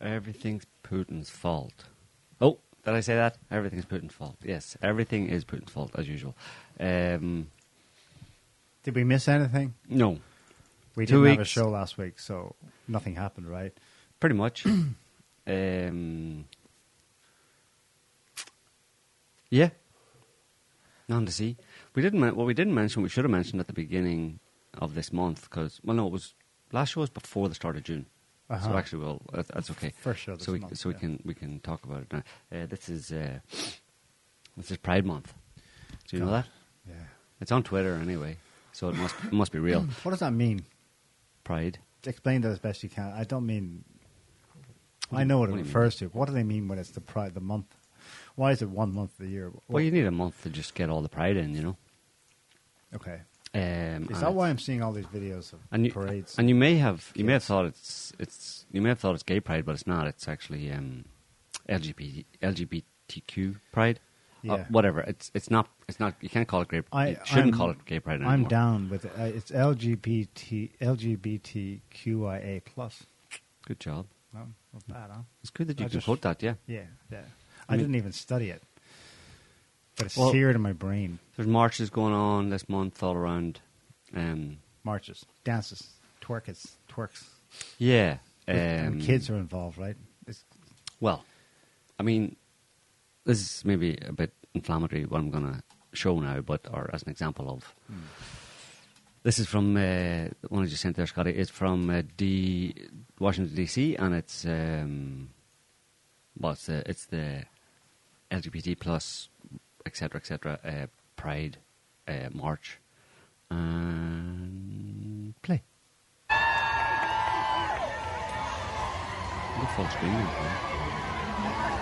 Everything's Putin's fault. Oh, did I say that? Everything's Putin's fault. Yes, everything is Putin's fault as usual. Um, Did we miss anything? no, We Two didn't have a weeks. show last week, so nothing happened, right? pretty much. um, yeah, none to see. We didn't. Men- what we didn't mention, we should have mentioned at the beginning of this month, because well, no, it was last show was before the start of June. So Uh-huh. actually, well, that, that's okay. Show this so we, month, so we can we can talk about it now. Uh, this is uh, this is Pride Month. Do you know that? Yeah. It's on Twitter anyway, so it must it must be real. What does that mean? Pride. Explain that as best you can. I don't mean. I know what it what mean? refers to. What do they mean when it's the pride, the month? Why is it one month of the year? Well, you need a month to just get all the pride in, you know. okay. Um, Is that why I'm seeing all these videos of and you, parades? And you may have you may have thought it's it's you may have thought it's gay pride, but it's not. It's actually um, LGBT LGBTQ pride. Uh, Yeah. whatever. It's it's not it's not. You can't call it gay. I you shouldn't I'm- call it gay pride anymore. I'm down with it. Uh, it's LGBT LGBTQIA plus. Good job. No, not bad, huh? It's good that you I can just- quote that. Yeah. Yeah, yeah. I I, mean- didn't even study it, it's Well- seared in my brain. There's marches going on this month all around. Um, Marches, dances, twerkers, twerks. yeah. and Um, kids are involved, right? It's, Well, I mean, this is maybe a bit inflammatory what I'm going to show now, but or as an example of. This is from uh, the one I just sent there, Scotty. It's from uh, D Washington D.C. and it's um, well, it's the it's the LGBT plus etc. etc. Uh, Pride uh, March and play. Go full screen.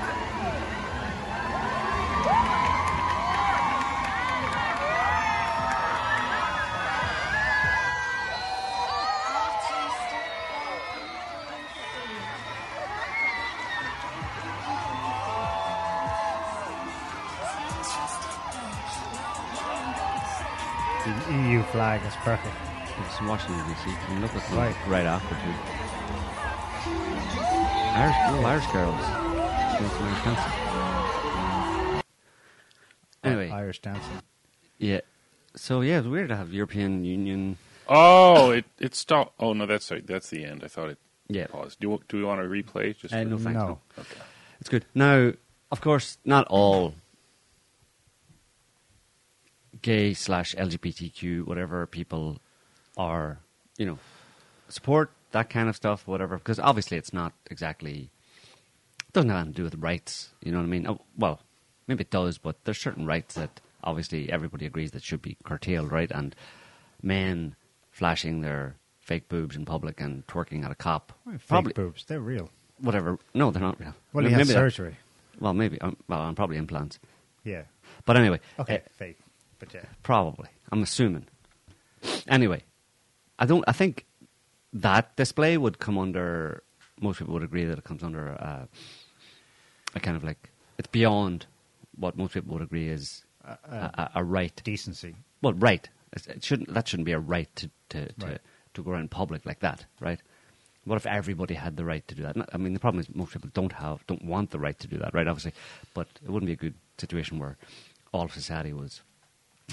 Flag is perfect. It's Washington D.C. And look at Right. right. right after too. Irish, oh, Irish girls. Irish dancing. Anyway, Irish dancing. yeah. So yeah, it's weird to have European Union. Oh, it it stopped. Oh no, that's right. That's the end. I thought it Yeah. paused. Do you, do we want to replay? Just Uh, for- no, thanks. No. No. Okay. It's good. Now, of course, not all gay slash LGBTQ whatever people are, you know, support that kind of stuff, whatever. Because obviously, it's not exactly doesn't have anything to do with rights. You know what I mean? Oh, well, maybe it does, but there's certain rights that obviously everybody agrees that should be curtailed, right? And men flashing their fake boobs in public and twerking at a cop, Fake probably boobs, they're real. whatever. No, they're not real. Well, he Maybe has that- surgery. well, maybe. Um, well, I'm probably implants. Yeah. But anyway, Okay, uh, fake. But yeah. probably. I'm assuming. Anyway, I don't. I think that display would come under. Most people would agree that it comes under uh, a kind of like it's beyond what most people would agree is Uh, a, uh, a, a right. decency. Well, right. It shouldn't. That shouldn't be a right to to, to, Right. to go around in public like that, right? What if everybody had the right to do that? I mean, the problem is most people don't have, don't want the right to do that, right? Obviously, but it wouldn't be a good situation where all of society was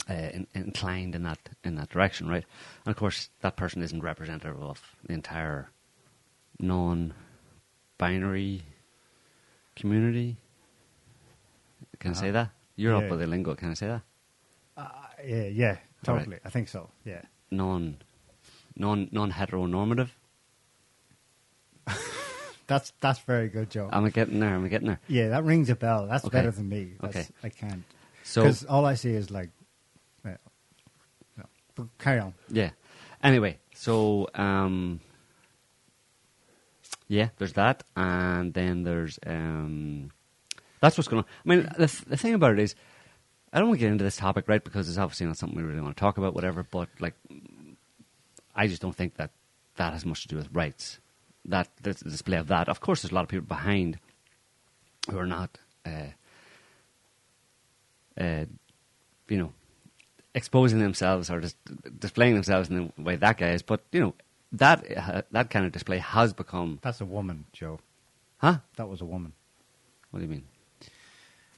uh, in, inclined in that in that direction, right? And of course, that person isn't representative of the entire non-binary community. Can I say Uh-huh. that? You're Yeah. up with the lingo. Can I say that? Uh, yeah, yeah, All right. totally. I think so. Yeah. non non non heteronormative. That's that's very good, Joe. I'm getting there? I'm getting there? yeah, that rings a bell. That's Okay. better than me. That's, Okay. I can't. So Because all I see is like. Carry on. yeah. Anyway, so um, yeah, there's that, and then there's um, that's what's going on. I mean, the th- the thing about it is, I don't want to get into this topic, right? Because it's obviously not something we really want to talk about, whatever. But like, I just don't think that that has much to do with rights. That the display of that, of course, there's a lot of people behind who are not, uh, uh, you know, exposing themselves or just displaying themselves in the way that guy is. But you know, that uh, that kind of display has become That's a woman, Joe. Huh? That was a woman. What do you mean?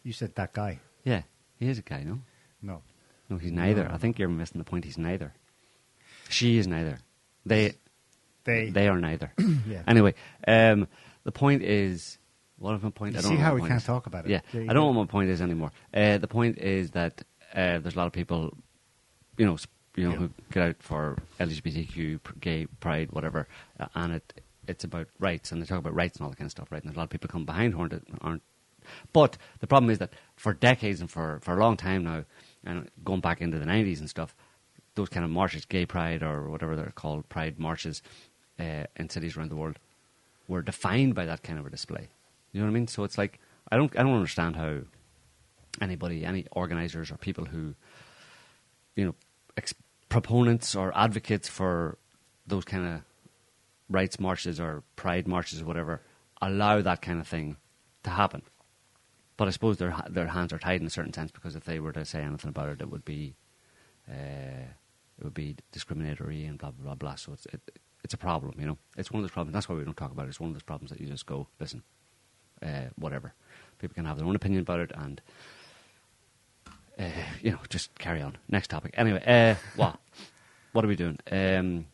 You said that guy. Yeah, he is a guy, no? No. No, he's neither. No. I think you're missing the point. He's neither. She is neither. They They. they are neither. Yeah. Anyway, um, the point is, what is my point? You I don't see know how we can't is. talk about it? Yeah, I don't know what my point is anymore. Uh, the point is that uh, there's a lot of people, you know, you know, Yeah. who get out for LGBTQ, gay pride, whatever, uh, and it it's about rights, and they talk about rights and all that kind of stuff, right? And a lot of people come behind who aren't, aren't. But the problem is that for decades and for, for a long time now, and going back into the 90s and stuff, those kind of marches, gay pride or whatever they're called, pride marches uh, in cities around the world, were defined by that kind of a display. You know what I mean? So it's like I don't I don't understand how anybody, any organizers or people who, you know, ex- proponents or advocates for those kind of rights marches or pride marches or whatever, allow that kind of thing to happen. But I suppose their their hands are tied in a certain sense because if they were to say anything about it, it would be uh, it would be discriminatory and blah blah blah blah. So it's it, it's a problem, you know. It's one of those problems. That's why we don't talk about it. It's one of those problems that you just go, listen, uh, whatever. People can have their own opinion about it, and uh, you know, just carry on. Next topic. Anyway, uh, what what are we doing? Um,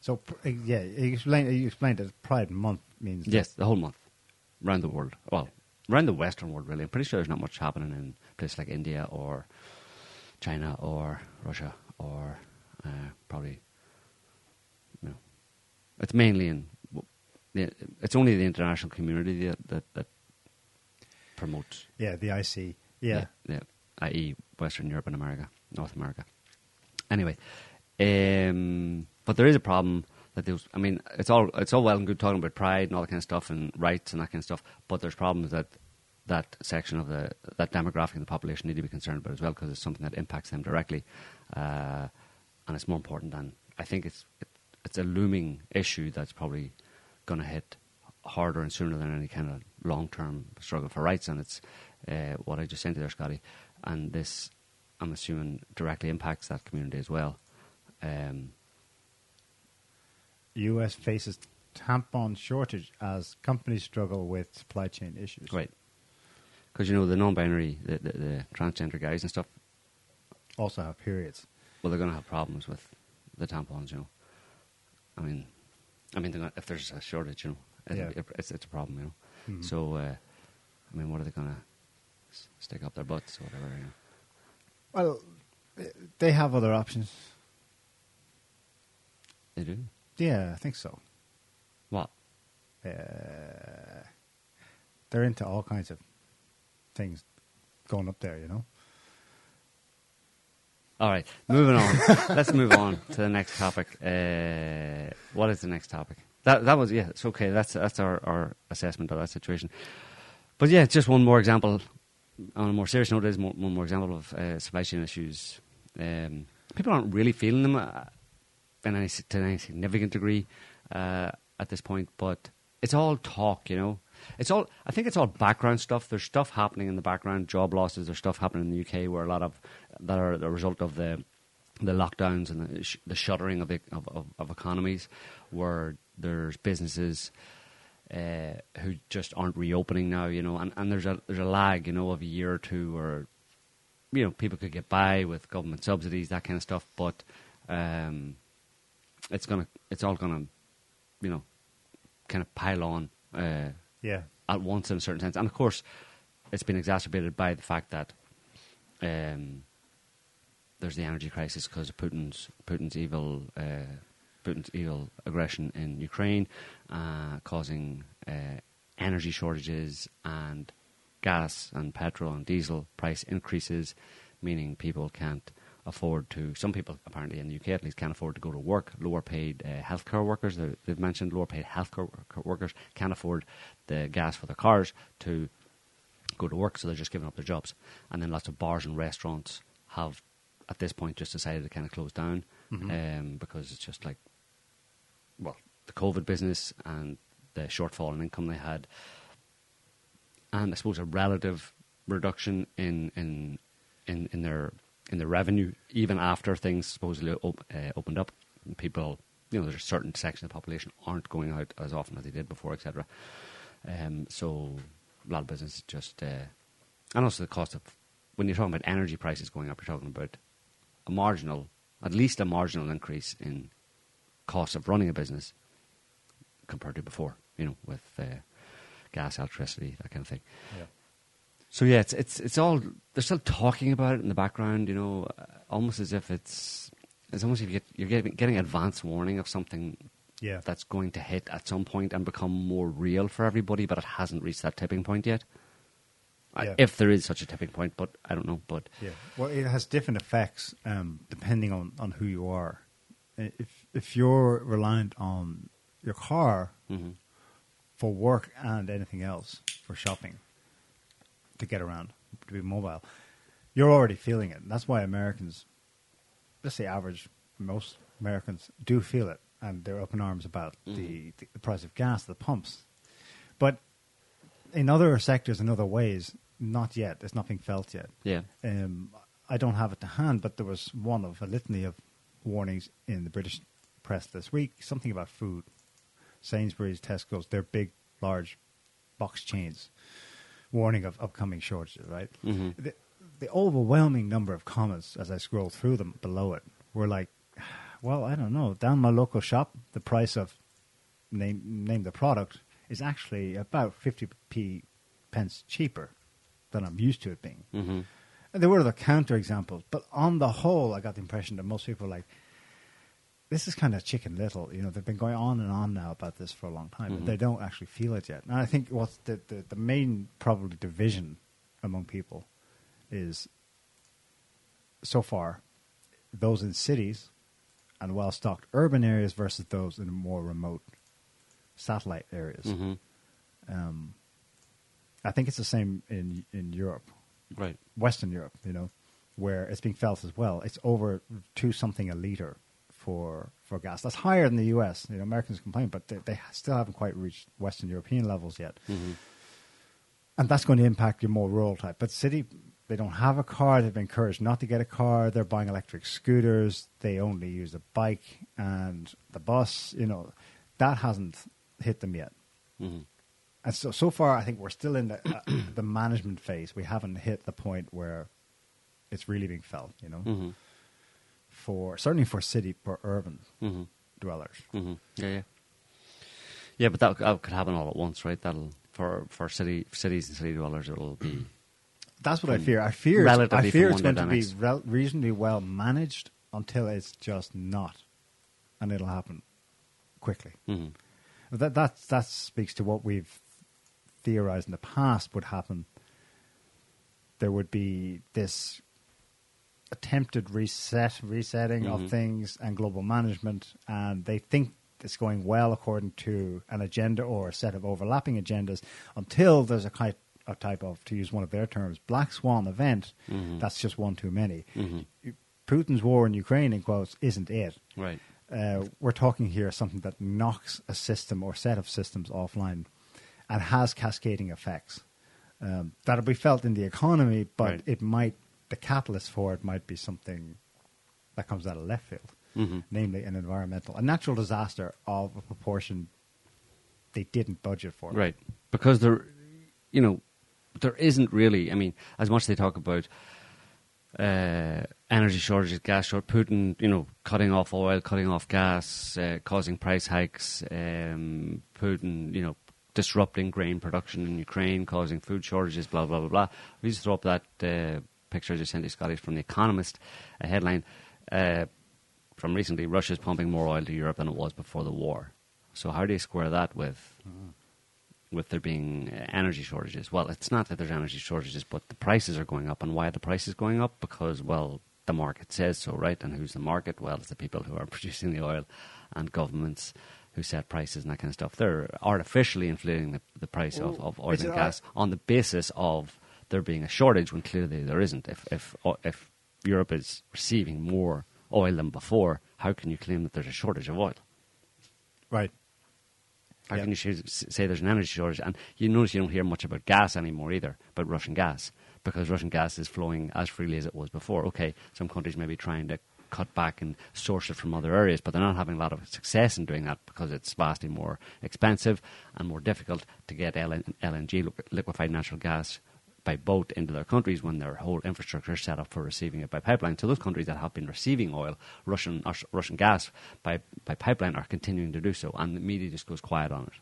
So uh, yeah, you explained. You explained that Pride Month means. yes, the whole month around the world. Well, around the Western world, really. I'm pretty sure there's not much happening in places like India or China or Russia or uh, probably, you know, it's mainly in. It's only the international community that that, that promotes Yeah, the IC. Yeah. yeah, i.e., Western Europe and America, North America. Anyway, um, but there is a problem that there's. I mean, it's all it's all well and good talking about pride and all that kind of stuff and rights and that kind of stuff, but there's problems that that section of the that demographic of the population need to be concerned about as well because it's something that impacts them directly, uh, and it's more important than I think it's it, it's a looming issue that's probably going to hit harder and sooner than any kind of long term struggle for rights, and it's uh, what I just sent you there, Scotty, and this I'm assuming directly impacts that community as well. Um, U.S. faces tampon shortage as companies struggle with supply chain issues. right, because you know the non-binary, the, the, the transgender guys and stuff. Also have periods. Well, they're going to have problems with the tampons, you know. I mean, I mean, if there's a shortage, you know, Yeah. be- it's it's a problem, you know. Mhm. So, uh, I mean, what are they going to stick up their butts or whatever? You know? Well, they have other options. They do. Yeah, I think so. What? Uh, they're into all kinds of things going up there, you know. All right, moving on. Let's move on to the next topic. Uh, what is the next topic? That that was yeah. It's okay. That's that's our, our assessment of that situation. But yeah, just one more example. On a more serious note, is more, one more example of uh, supply chain issues. Um, people aren't really feeling them uh, in any, to any significant degree uh, at this point, but it's all talk, you know. It's all. I think it's all background stuff. There's stuff happening in the background, job losses. There's stuff happening in the UK where a lot of that are the result of the the lockdowns and the, sh- the shuttering of, the, of, of of economies, where there's businesses uh, who just aren't reopening now, you know, and, and there's a there's a lag, you know, of a year or two where you know people could get by with government subsidies, that kind of stuff, but um, it's gonna it's all gonna you know kind of pile on uh, Yeah. at once in a certain sense, and of course it's been exacerbated by the fact that um, there's the energy crisis because of Putin's Putin's evil uh, Putin's evil aggression in Ukraine, uh, causing uh, energy shortages and gas and petrol and diesel price increases, meaning people can't afford to. Some people, apparently in the UK at least, can't afford to go to work. Lower paid uh, healthcare workers, they- they've mentioned lower paid healthcare workers can't afford the gas for their cars to go to work, so they're just giving up their jobs. And then lots of bars and restaurants have, at this point, just decided to kind of close down um, because it's just like, well, the COVID business and the shortfall in income they had, and I suppose a relative reduction in in in, in their in their revenue even after things supposedly op- uh, opened up. People, you know, there's a certain section of the population aren't going out as often as they did before, etc. Um, so a lot of businesses just, uh, and also the cost of when you're talking about energy prices going up, you're talking about a marginal, at least a marginal increase in cost of running a business compared to before. You know, with uh, gas, electricity, that kind of thing. Yeah. So yeah, it's it's it's all they're still talking about it in the background. You know, uh, almost as if it's it's almost if you get, you're getting getting advance warning of something Yeah. that's going to hit at some point and become more real for everybody, but it hasn't reached that tipping point yet. I- Yeah. If there is such a tipping point, but I don't know. But Yeah. Well, it has different effects um, depending on, on who you are. If if you're reliant on your car Mhm. for work and anything else for shopping to get around to be mobile, you're already feeling it. That's why Americans, let's say average, most Americans do feel it, and they're up in arms about the, the price of gas, the pumps. But in other sectors, in other ways, not yet. It's not being felt yet. yeah, Um, I don't have it to hand, but there was one of a litany of warnings in the British press this week. Something about food. Sainsbury's, Tesco's, they're big, large box chains. Warning of upcoming shortages, right? Mhm. The, the overwhelming number of comments as I scroll through them below it were like, well, I don't know. Down my local shop, the price of name name the product is actually about 50p pence cheaper than I'm used to it being. hmm And there were other counter examples, but on the whole, I got the impression that most people were like, this is kind of chicken little. You know, they've been going on and on now about this for a long time, Mhm. but they don't actually feel it yet. And I think what's the, the, the main probably division among people is so far those in cities and well stocked urban areas versus those in more remote satellite areas. hmm Um, I think it's the same in in Europe. Right, Western Europe, you know, where it's being felt as well. It's over two something a liter for for gas. That's higher than the U.S. You know, Americans complain, but they, they still haven't quite reached Western European levels yet, hmm and that's going to impact your more rural type. But city, they don't have a car. They've been encouraged not to get a car. They're buying electric scooters. They only use the bike and the bus. You know, that hasn't hit them yet. hmm And so, so far, I think we're still in the uh, the management phase. We haven't hit the point where it's really being felt. You know, hmm for certainly for city, for urban hmm dwellers. hmm Yeah, yeah, yeah. But that, that could happen all at once, right? That'll for for city cities and city dwellers, it'll be That's what I fear. I fear. It's, I fear it's going to be rel- reasonably well managed until it's just not, and it'll happen quickly. hmm That that that speaks to what we've theorized in the past would happen. There would be this attempted reset, resetting Mhm. of things and global management, and they think it's going well according to an agenda or a set of overlapping agendas until there's a kind a type of, to use one of their terms, black swan event. Mhm. That's just one too many. Mhm. Putin's war in Ukraine, in quotes, isn't it right. uh, we're talking here something that knocks a system or set of systems offline and has cascading effects um, that'll be felt in the economy, but Right. it might the catalyst for it might be something that comes out of left field, hmm namely an environmental, a natural disaster of a proportion they didn't budget for. Right. Because there, you know, there isn't really, I mean, as much as they talk about uh, energy shortages, gas short, Putin, you know, cutting off oil, cutting off gas, uh, causing price hikes, um, Putin, you know, disrupting grain production in Ukraine, causing food shortages, blah, blah, blah, blah. We just throw up that uh, picture I just sent you, Scotty, from The Economist, a headline uh, from recently Russia's pumping more oil to Europe than it was before the war. So how do you square that with with there being uh, energy shortages. Well, it's not that there's energy shortages, but the prices are going up. And why are the prices going up? Because, well, the market says so, right? And who's the market? Well, it's the people who are producing the oil and governments who set prices and that kind of stuff. They're artificially inflating the, the price of, of oil Is and gas on the basis of there being a shortage when clearly there isn't. If, if, if Europe is receiving more oil than before, how can you claim that there's a shortage of oil? Right. How Yeah. can you sh- say there's an energy shortage? And you notice you don't hear much about gas anymore either, but Russian gas, because Russian gas is flowing as freely as it was before. Okay, some countries may be trying to cut back and source it from other areas, but they're not having a lot of success in doing that because it's vastly more expensive and more difficult to get LNG, liquefied natural gas, by boat into their countries when their whole infrastructure is set up for receiving it by pipeline. So those countries that have been receiving oil, Russian uh, Russian gas by by pipeline, are continuing to do so, and the media just goes quiet on it.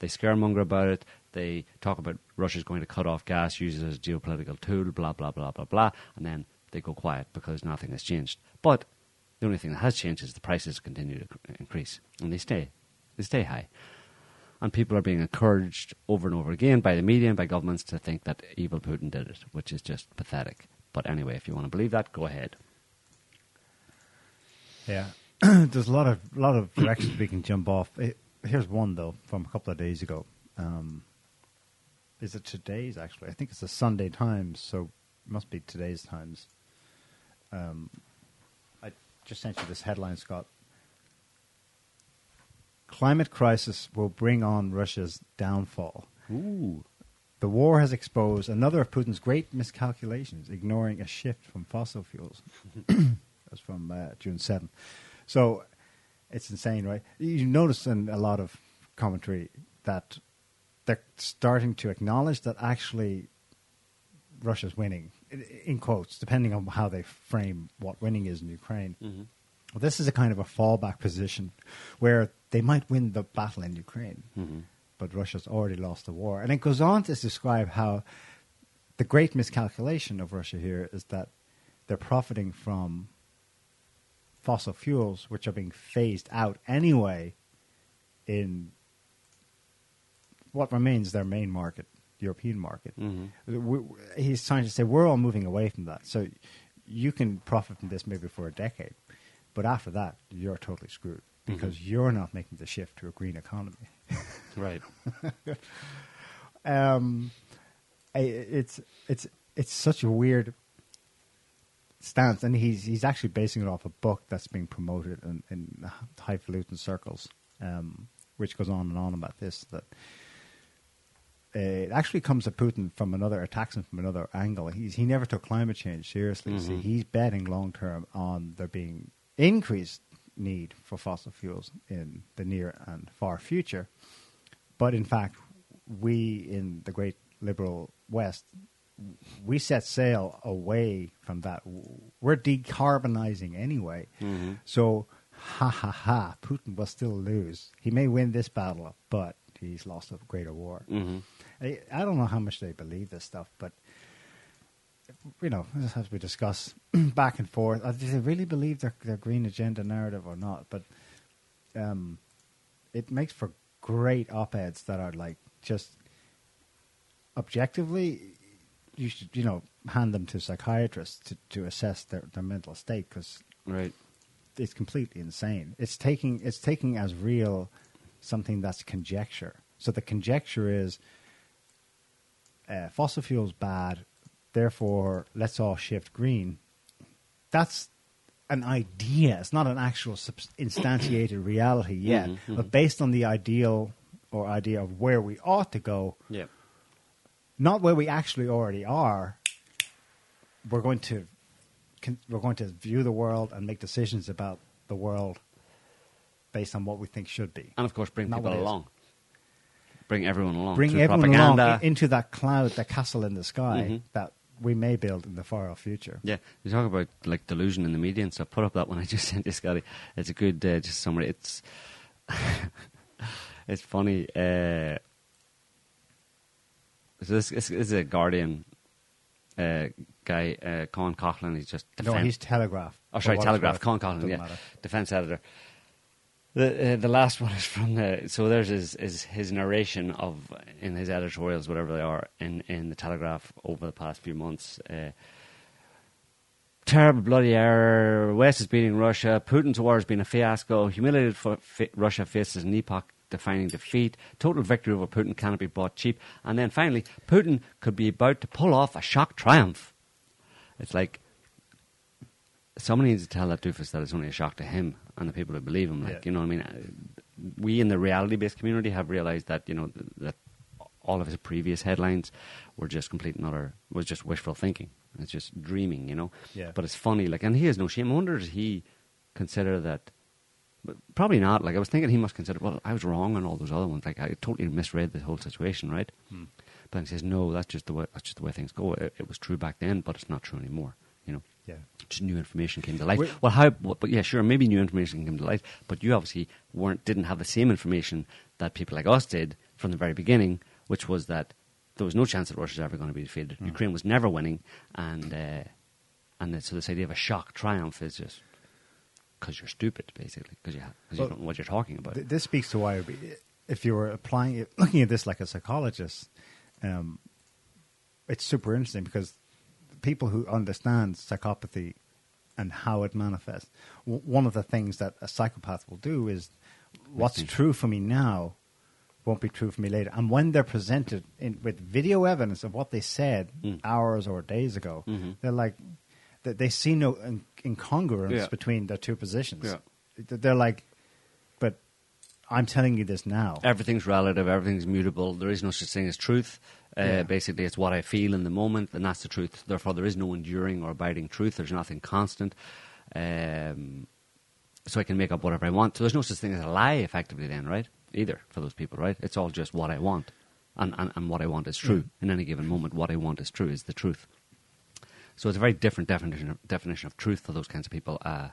They scaremonger about it. They talk about Russia's going to cut off gas, use it as a geopolitical tool, blah blah blah blah blah, and then they go quiet because nothing has changed. But the only thing that has changed is the prices continue to increase, and they stay, they stay high. And people are being encouraged over and over again by the media and by governments to think that evil Putin did it, which is just pathetic. But anyway, if you want to believe that, go ahead. Yeah, there's a lot of lot of directions we can jump off. It, here's one though from a couple of days ago. Um, is it today's actually? I think it's the Sunday Times, so it must be today's Times. Um, I just sent you this headline, Scott. Climate crisis will bring on Russia's downfall. Ooh. The war has exposed another of Putin's great miscalculations, ignoring a shift from fossil fuels. That's from uh, June 7th. So it's insane, right? You notice in a lot of commentary that they're starting to acknowledge that actually Russia's winning, in- quotes, depending on how they frame what winning is in Ukraine. Mm-hmm. Well, this is a kind of a fallback position where they might win the battle in Ukraine, Mhm. but Russia's already lost the war. And it goes on to describe how the great miscalculation of Russia here is that they're profiting from fossil fuels, which are being phased out anyway in what remains their main market, European market. Mhm. We- we- He's trying to say we're all moving away from that. So you can profit from this maybe for a decade, but after that, you're totally screwed because you're not making the shift to a green economy. Right. um, I- it's it's it's such a weird stance, and he's he's actually basing it off a book that's being promoted in, in highfalutin circles, um, which goes on and on about this. That it actually comes at Putin from another attacks him from another angle. He's he never took climate change seriously. See, Mhm. he's betting long term on there being increased need for fossil fuels in the near and far future. But in fact, we in the great liberal West, we set sail away from that. We're decarbonizing anyway. Mhm. So, ha ha ha, Putin will still lose. He may win this battle, but he's lost a greater war. hmm I, I don't know how much they believe this stuff, but you know, as we discuss back and forth, uh, do they really believe their their green agenda narrative or not? But um, it makes for great op eds that are like just objectively. You should, you know, hand them to psychiatrists to, to assess their, their mental state because Right. it's completely insane. It's taking it's taking as real something that's conjecture. So the conjecture is uh, fossil fuels bad, therefore let's all shift green. That's an idea. It's not an actual instantiated reality yet, Mhm, mhm. but based on the ideal or idea of where we ought to go, Yeah. not where we actually already are. We're going to we're going to view the world and make decisions about the world based on what we think should be. And of course, bring Not people what it is. along. Bring everyone along. Bring everyone propaganda. along into that cloud, that castle in the sky Mhm. that we may build in the far off future. Yeah, you talk about like delusion in the media and stuff. Put up that one I just sent you, Scotty. It's a good uh, just summary. It's it's funny. Uh, so this, this, this is a Guardian uh, guy, uh, Colin Coughlin. He's just No, he's Telegraph. Oh, sorry, Telegraph. Colin Coughlin, yeah, matter. defense editor. The uh, the last one is from the so there's his, his his narration of in his editorials whatever they are in in the Telegraph over the past few months. Uh, terrible bloody error. West is beating Russia. Putin's war has been a fiasco. Humiliated for, fi- Russia faces an epoch-defining defeat. Total victory over Putin cannot be bought cheap. And then finally, Putin could be about to pull off a shock triumph. It's like somebody needs to tell that doofus that it's only a shock to him and the people who believe him. Like Yeah. you know, what I mean, we in the reality-based community have realized that you know that all of his previous headlines were just complete and utter was just wishful thinking. It's just dreaming, you know. Yeah. But it's funny, like, and he has no shame. I wonder does he consider that? But probably not. Like I was thinking, he must consider. Well, I was wrong on all those other ones. Like I totally misread the whole situation, right? Hmm. But he says, no, that's just the way. That's just the way things go. It, it was true back then, but it's not true anymore. Yeah. New information came to light. Wait- well, how? But yeah, sure, maybe new information came to light, but you obviously weren't didn't have the same information that people like us did from the very beginning, which was that there was no chance that Russia was ever going to be defeated. Mm. Ukraine was never winning, and uh, and so this idea of a shock triumph is just because you're stupid, basically, because you, 'cause you don't know what you're talking about. Th- This speaks to why, if you were applying it, looking at this like a psychologist, um, it's super interesting because people who understand psychopathy and how it manifests, w- one of the things that a psychopath will do is what's true for me now won't be true for me later. And when they're presented in, with video evidence of what they said Mm. hours or days ago, Mhm. they're like, they, they see no in- incongruence Yeah. between their two positions. Yeah. They're like, but I'm telling you this now. Everything's relative, everything's mutable. There is no such thing as truth. Uh, Yeah. Basically, it's what I feel in the moment, and that's the truth. Therefore, there is no enduring or abiding truth. There's nothing constant. Um, so I can make up whatever I want. So there's no such thing as a lie, effectively, then, right? Either for those people, right? It's all just what I want. And, and, and what I want is true. In any given moment, what I want is true, is the truth. So it's a very different definition of, definition of truth for those kinds of people, uh,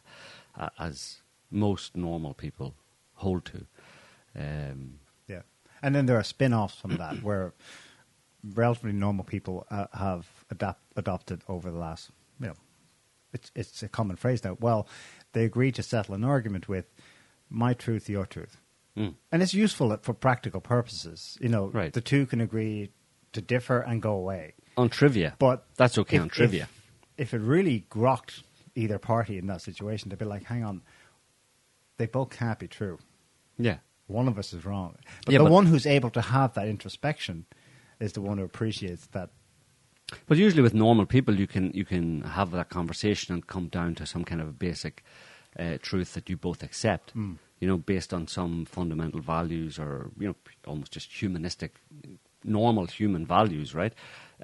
uh, as most normal people hold to. Um, Yeah. And then there are spin offs from that where relatively normal people uh, have adapt- adopted over the last, you know, it's, it's a common phrase now. Well, they agree to settle an argument with my truth, your truth. mm, And it's useful for practical purposes. You know, Right. the two can agree to differ and go away. on trivia, But that's okay if- on trivia. If, if it really grokked either party in that situation, they'd be like, hang on, they both can't be true. yeah, One of us is wrong. But Yeah, the but- one who's able to have that introspection is the one who appreciates that. But usually with normal people, you can you can have that conversation and come down to some kind of basic uh, truth that you both accept. Mm. You know, based on some fundamental values or you know almost just humanistic, normal human values, right?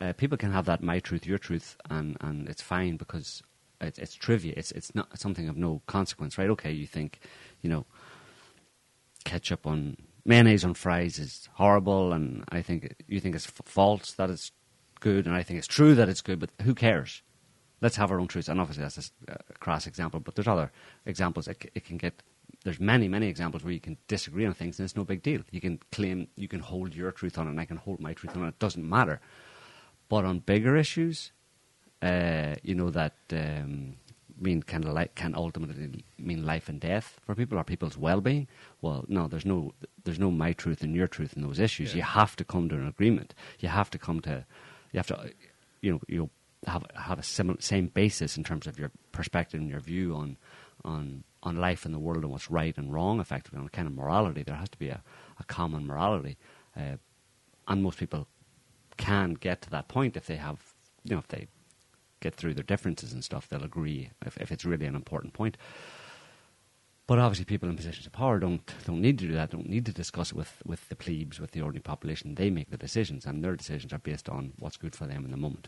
Uh, people can have that my truth, your truth, and and it's fine because it's, it's trivia. It's it's not something of no consequence, right? Okay, you think, you know, ketchup on mayonnaise on fries is horrible, and I think you think it's false that it's good, and I think it's true that it's good. But who cares? Let's have our own truths. And obviously, that's a crass example, but there's other examples. It, it can get. There's many, many examples where you can disagree on things, and it's no big deal. You can claim, you can hold your truth on it, and I can hold my truth on it. It doesn't matter. But on bigger issues, uh, you know that um, mean kind of like can ultimately mean life and death for people or people's well-being. Well, no, there's no there's no my truth and your truth in those issues. Yeah. You have to come to an agreement. You have to come to you have to you know you have have a similar same basis in terms of your perspective and your view on on on life and the world and what's right and wrong. Effectively, on the kind of morality, there has to be a, a common morality, uh, and most people can get to that point if they have you know if they get through their differences and stuff, they'll agree if, if it's really an important point. But obviously, people in positions of power don't don't need to do that. Don't need to discuss it with, with the plebes, with the ordinary population. They make the decisions, and their decisions are based on what's good for them in the moment,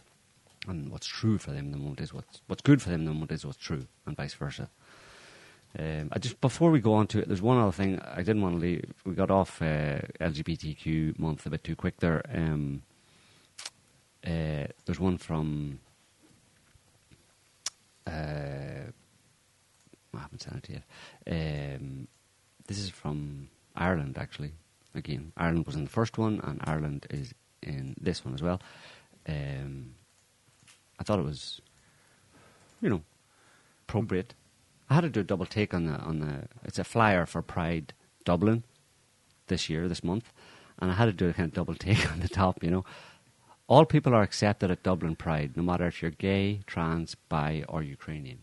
and what's true for them in the moment is what's what's good for them in the moment is what's true, and vice versa. Um, I just before we go on to it, there's one other thing I didn't want to leave. We got off uh, LGBTQ month a bit too quick there. Um, uh, there's one from uh, sent it to you yet. Um, this is from Ireland, actually. Again, Ireland was in the first one, and Ireland is in this one as well. Um, I thought it was, you know, appropriate. I had to do a double take on the on the. It's a flyer for Pride Dublin this year, this month, and I had to do a kind of double take on the top. You know, all people are accepted at Dublin Pride, no matter if you're gay, trans, bi, or Ukrainian.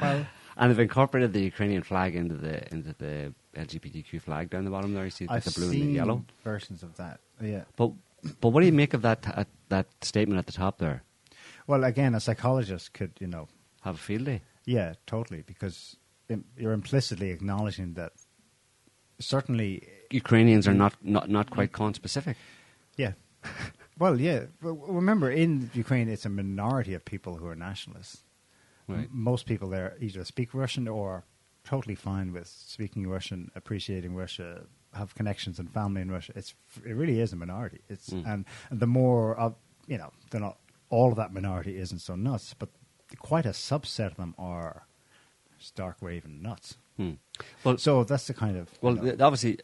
Well, And they've incorporated the Ukrainian flag into the into the LGBTQ flag down the bottom there. You see I've the blue and the yellow. versions of that. Yeah. But but what do you make of that uh, that statement at the top there? Well, again, a psychologist could, you know, Have a field day. yeah, totally, because you're implicitly acknowledging that certainly, Ukrainians are not not, not quite conspecific. yeah, Well, yeah. Remember, in Ukraine, it's a minority of people who are nationalists. Right. Most people there either speak Russian or totally fine with speaking Russian, appreciating Russia, have connections and family in Russia. It's it really is a minority. It's Mm. and, and the more of you know, they're not all of that minority isn't so nuts, but quite a subset of them are stark raving nuts. Hmm. Well, So that's the kind of Well, you know, obviously,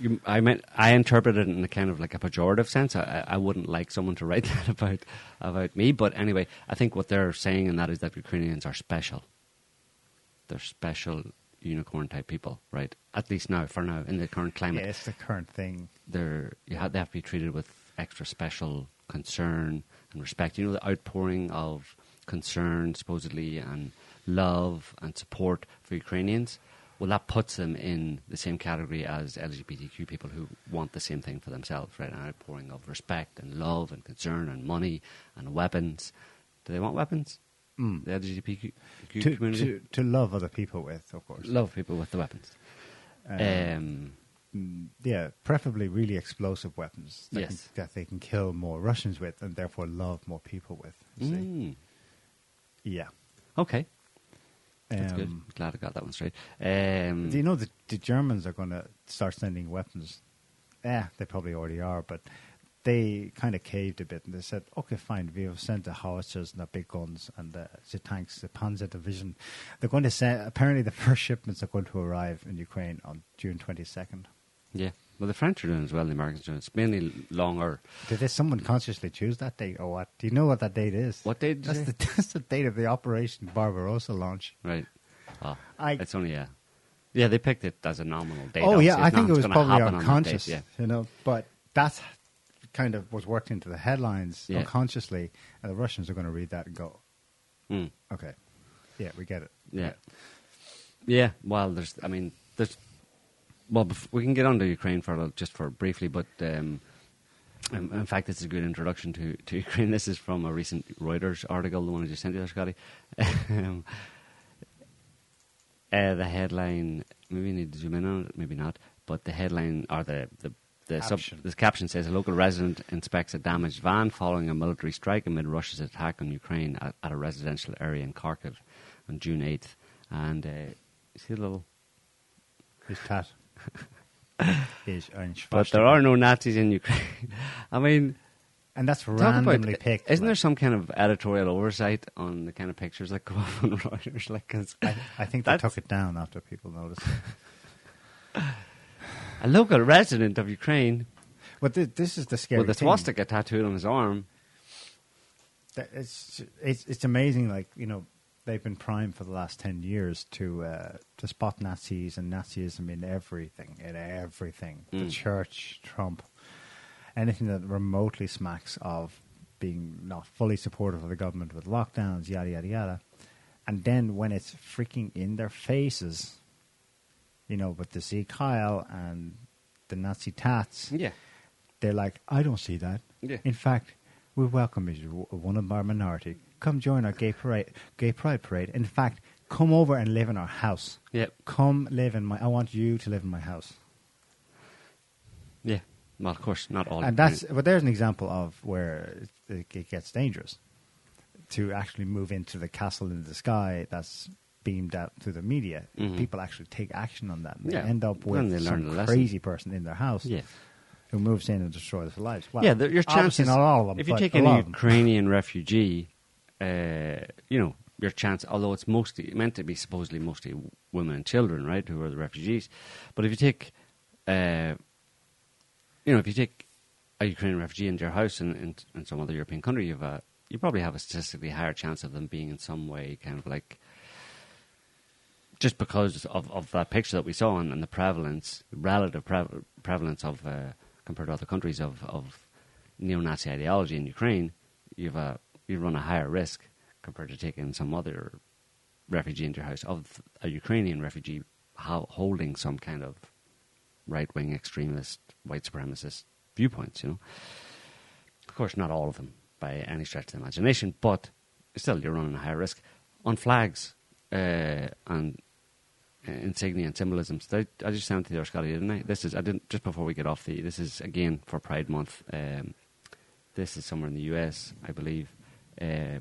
you, I meant I interpreted it in a kind of like a pejorative sense. I, I wouldn't like someone to write that about about me, but anyway, I think what they're saying in that is that Ukrainians are special. They're special unicorn type people, right? At least now, for now, in the current yeah, climate, it's the current thing. they're you have, they have to be treated with extra special concern and respect. You know, the outpouring of concern, supposedly, and love and support for Ukrainians. Well, that puts them in the same category as LGBTQ people who want the same thing for themselves, right? An outpouring of respect and love and concern and money and weapons. Do they want weapons? Mm. The LGBTQ To, community to to love other people with, of course. love people with the weapons. Um, Um, Mm, yeah, preferably really explosive weapons that, Yes. can, that they can kill more Russians with and therefore love more people with. you see. mm, Yeah. okay, that's good. Um, Glad I got that one straight. Um, Do you know that the Germans are going to start sending weapons? Yeah, they probably already are, but they kind of caved a bit and they said, okay, fine, we have sent the howitzers and the big guns and the, the tanks, the Panzer Division. They're going to send, apparently, the first shipments are going to arrive in Ukraine on June 22nd. Yeah. Well, the French are doing as well. The Americans are doing. It's mainly longer. Did this, someone consciously choose that date or what? Do you know what that date is? What date did That's the, that's the date of the Operation Barbarossa launch. Right. Oh, I- it's only a. Yeah, they picked it as a nominal date. oh yeah. I It's think it was gonna probably happen on that unconscious, date, you know. But that's kind of was worked into the headlines Yeah. unconsciously, and the Russians are going to read that and go, Mm, "Okay, yeah, we get it." yeah. Yeah. Well, there's. I mean, there's. Well, we can get on to Ukraine for little- just for briefly, but um, um, in fact, it's a good introduction to, to Ukraine. This is from a recent Reuters article, the one I just sent you there, Scotty. um, uh, the headline, maybe you need to zoom in on it, maybe not, but the headline or the the the sub, Caption. the caption says a local resident inspects a damaged van following a military strike amid Russia's attack on Ukraine at, at a residential area in Kharkiv on June eighth, and uh, see the little. His is ein But there are no Nazis in Ukraine. I mean, and that's talk about- randomly picked. Isn't there some kind of editorial oversight on the kind of pictures that go up on Reuters? Like, I, I think they took it down after people noticed. a local resident of Ukraine but th- this is the scary with a swastika tattooed on his arm. that it's it's it's amazing. Like you know, they've been primed for the last ten years to uh, to spot Nazis and Nazism in everything, in everything. The Mm. church, Trump, anything that remotely smacks of being not fully supportive of the government with lockdowns, yada yada yada. And then when it's freaking in their faces, you know, with the sieg heil and the Nazi tats, Yeah. they're like, I don't see that. Yeah. In fact, we welcome you, one of our minority. Come join our gay parade, gay pride parade. In fact, come over and live in our house. Yeah. Come live in my. I want you to live in my house. Yeah. Well, of course, not all. and that's. But there's an example of where it, it gets dangerous to actually move into the castle in the sky. That's beamed out through the media. Mhm. People actually take action on that. And Yeah. They end up with some crazy person in their house Yeah. who moves in and destroys their lives. Well, yeah, your obviously chances. not all of them. if you take a any lot of them. Ukrainian refugee, uh, you know, your chance, although it's mostly meant to be supposedly mostly women and children, right, who are the refugees. But if you take, uh, you know, if you take a Ukrainian refugee into your house in, in, in some other European country, you've a, you probably have a statistically higher chance of them being in some way kind of like just because of, of that picture that we saw and, and the prevalence, relative pre- prevalence of uh, compared to other countries of, of neo-Nazi ideology in Ukraine, you've a, you run a higher risk compared to taking some other refugee into your house of a Ukrainian refugee holding some kind of right-wing extremist, white supremacist viewpoints. You know, of course, not all of them by any stretch of the imagination, but still, you're running a higher risk on flags uh, and uh, insignia and symbolisms. I, just sent to you, Scotty, didn't I? This is I didn't just before we get off the. This is again for Pride Month. Um, this is somewhere in the US, I believe. Uh,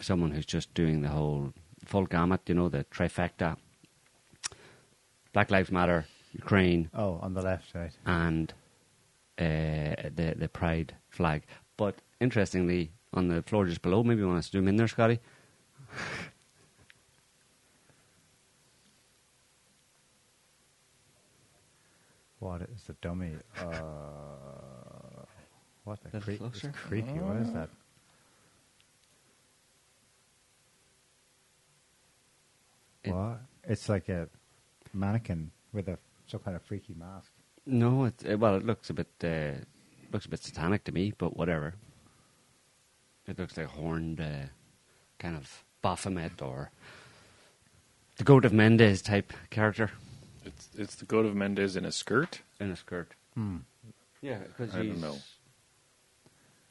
someone who's just doing the whole full gamut, you know, the trifecta. Black Lives Matter, Ukraine, Oh, on the left side. and uh, the the pride flag. But interestingly, on the floor just below, maybe you want to zoom in there, Scotty. What is the dummy? Uh, what the Bit cre- closer? it's creepy. What is that? It- what? It's like a mannequin with a some kind of freaky mask. No, it, uh, well, it looks a bit uh, looks a bit satanic to me, but whatever. It looks like a horned uh, kind of Baphomet or the Goat of Mendes type character It's it's the goat of Mendes in a skirt. in a skirt. Hmm. Yeah, because I don't know.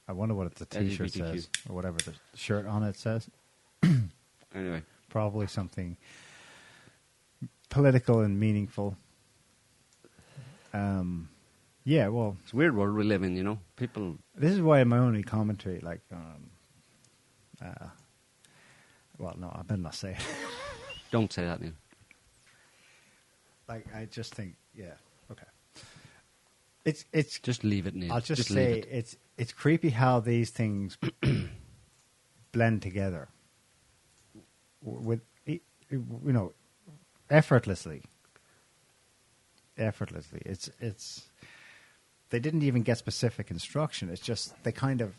I wonder what the T-shirt LGBTQ. says or whatever the shirt on it says. Anyway, Probably something political and meaningful. Um, yeah. Well, it's a weird world we live in. You know, people. This is why my only commentary, like, um, uh, well, no, I better not say it. Don't say that, Neil. like, I just think, yeah, okay. It's it's. Just leave it, Neil. I'll just, leave say it. it's it's creepy how these things blend together with you know effortlessly. Effortlessly, it's it's. They didn't even get specific instruction. It's just they kind of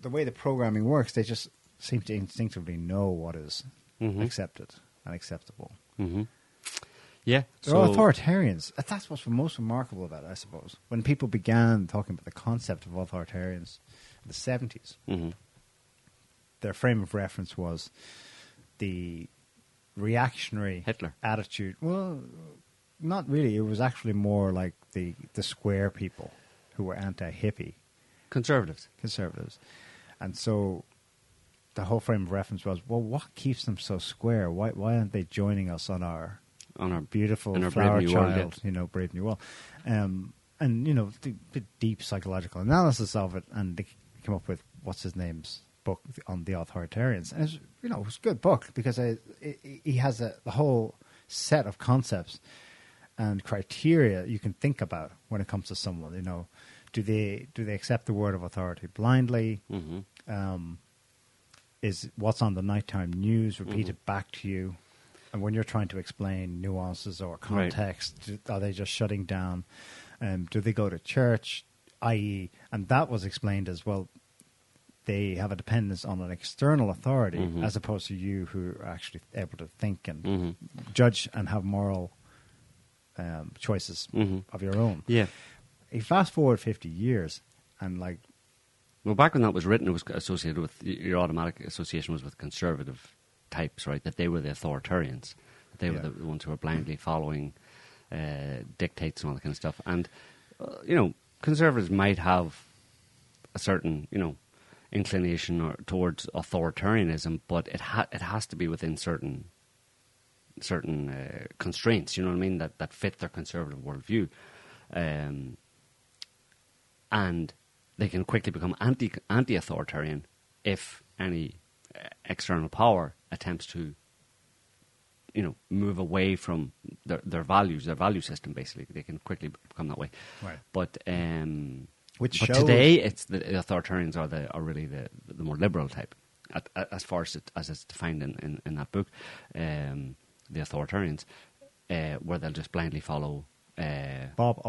the way the programming works. They just seem to instinctively know what is Mhm. accepted and acceptable. hmm Yeah, They're so authoritarians. That's what's most remarkable about it, I suppose. When people began talking about the concept of authoritarians in the 70s, Mhm. their frame of reference was the reactionary Hitler. attitude. Well, not really. It was actually more like the, the square people who were anti hippie conservatives. conservatives. And so the whole frame of reference was well, what keeps them so square? Why, why aren't they joining us on our On our beautiful in our flower New World, child, you know, Brave New World. Um, and, you know, the, the deep psychological analysis of it, and they came up with what's his name's book on the authoritarians. And it's, you know, it's a good book because I, it, he has a, the whole set of concepts and criteria you can think about when it comes to someone. You know, do they do they accept the word of authority blindly? hmm um, is what's on the nighttime news repeated Mm-hmm. back to you, and when you're trying to explain nuances or Right. context, do- are they just shutting down? Um, do they go to church? I.e., and that was explained as well. They have a dependence on an external authority Mhm. as opposed to you who are actually able to think and Mhm. judge and have moral um, choices Mhm. of your own. Yeah. You fast forward 50 years, and like Well, back when that was written, it was associated with your automatic association was with conservative types, right? That they were the authoritarians. That they were the ones who were blindly following uh, dictates and all that kind of stuff. And uh, you know, conservatives might have a certain you know inclination or towards authoritarianism, but it ha- it has to be within certain certain uh, constraints. You know what I mean? That that fit their conservative worldview. Um, and they can quickly become anti anti authoritarian if any uh, external power attempts to you know move away from their their values their value system basically they can quickly become that way Right. but um Which but shows- today it's the authoritarians are the are really the the more liberal type at, at- as far as it, as it's defined in, in, in that book um the authoritarians uh, where they'll just blindly follow uh, Bob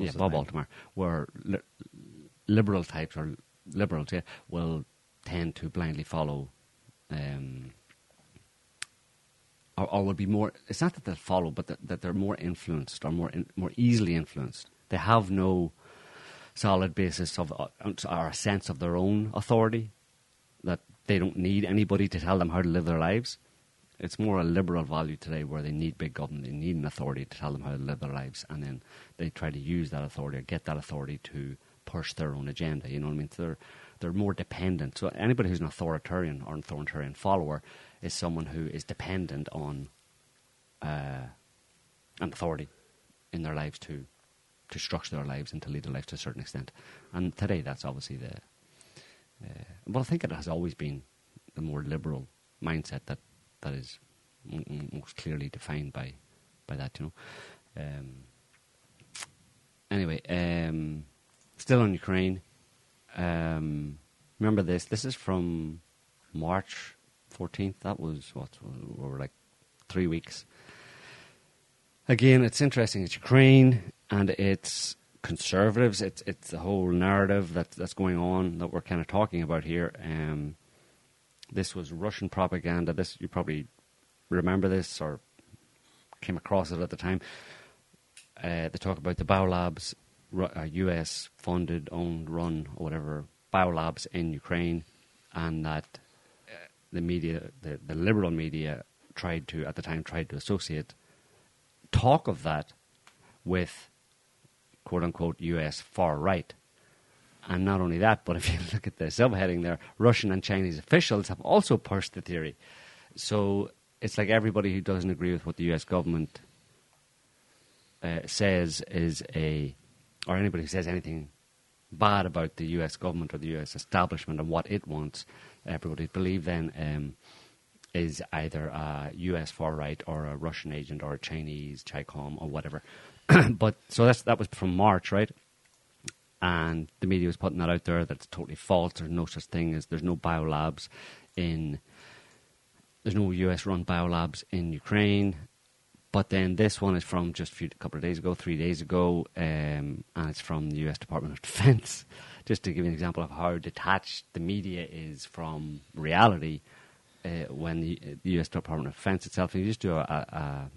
was yeah, Bob name. Altemeyer, where li- liberal types or liberals, yeah, will tend to blindly follow, um, or, or will be more. It's not that they'll follow, but that, that they're more influenced or more in, more easily influenced. They have no solid basis of uh, a sense of their own authority. That they don't need anybody to tell them how to live their lives. It's more a liberal value today where they need big government, they need an authority to tell them how to live their lives, and then they try to use that authority or get that authority to push their own agenda. You know what I mean? So they're they're more dependent. So anybody who's an authoritarian or an authoritarian follower is someone who is dependent on uh, an authority in their lives to to structure their lives and to lead their life to a certain extent. And today, that's obviously the. Uh, well, I think it has always been the more liberal mindset that that is m- most clearly defined by by that. You know. Um, anyway, um, still on Ukraine. Um, remember this? This is from March fourteenth. That was what over like three weeks. Again, it's interesting. It's Ukraine and it's conservatives. It's it's the whole narrative that that's going on that we're kind of talking about here. Um, this was Russian propaganda. This you probably remember this or came across it at the time. Uh, they talk about the biolabs, ru- uh, U.S. funded, owned, run, or whatever biolabs in Ukraine, and that uh, the media, the, the liberal media, tried to at the time tried to associate talk of that with quote unquote US far right. And not only that, but if you look at the subheading there, Russian and Chinese officials have also pushed the theory. So it's like everybody who doesn't agree with what the US government uh, says is a, or anybody who says anything bad about the US government or the US establishment and what it wants, everybody believe then um, is either a US far right or a Russian agent or a Chinese Chicom or whatever. but so that's that was from March, right? And the media was putting that out there that it's totally false. There's no such thing as there's no biolabs in there's no US run biolabs in Ukraine. But then this one is from just a few, a couple of days ago, three days ago, um, and it's from the US Department of Defense. Just to give you an example of how detached the media is from reality, uh, when the, the US Department of Defense itself, you just do a, a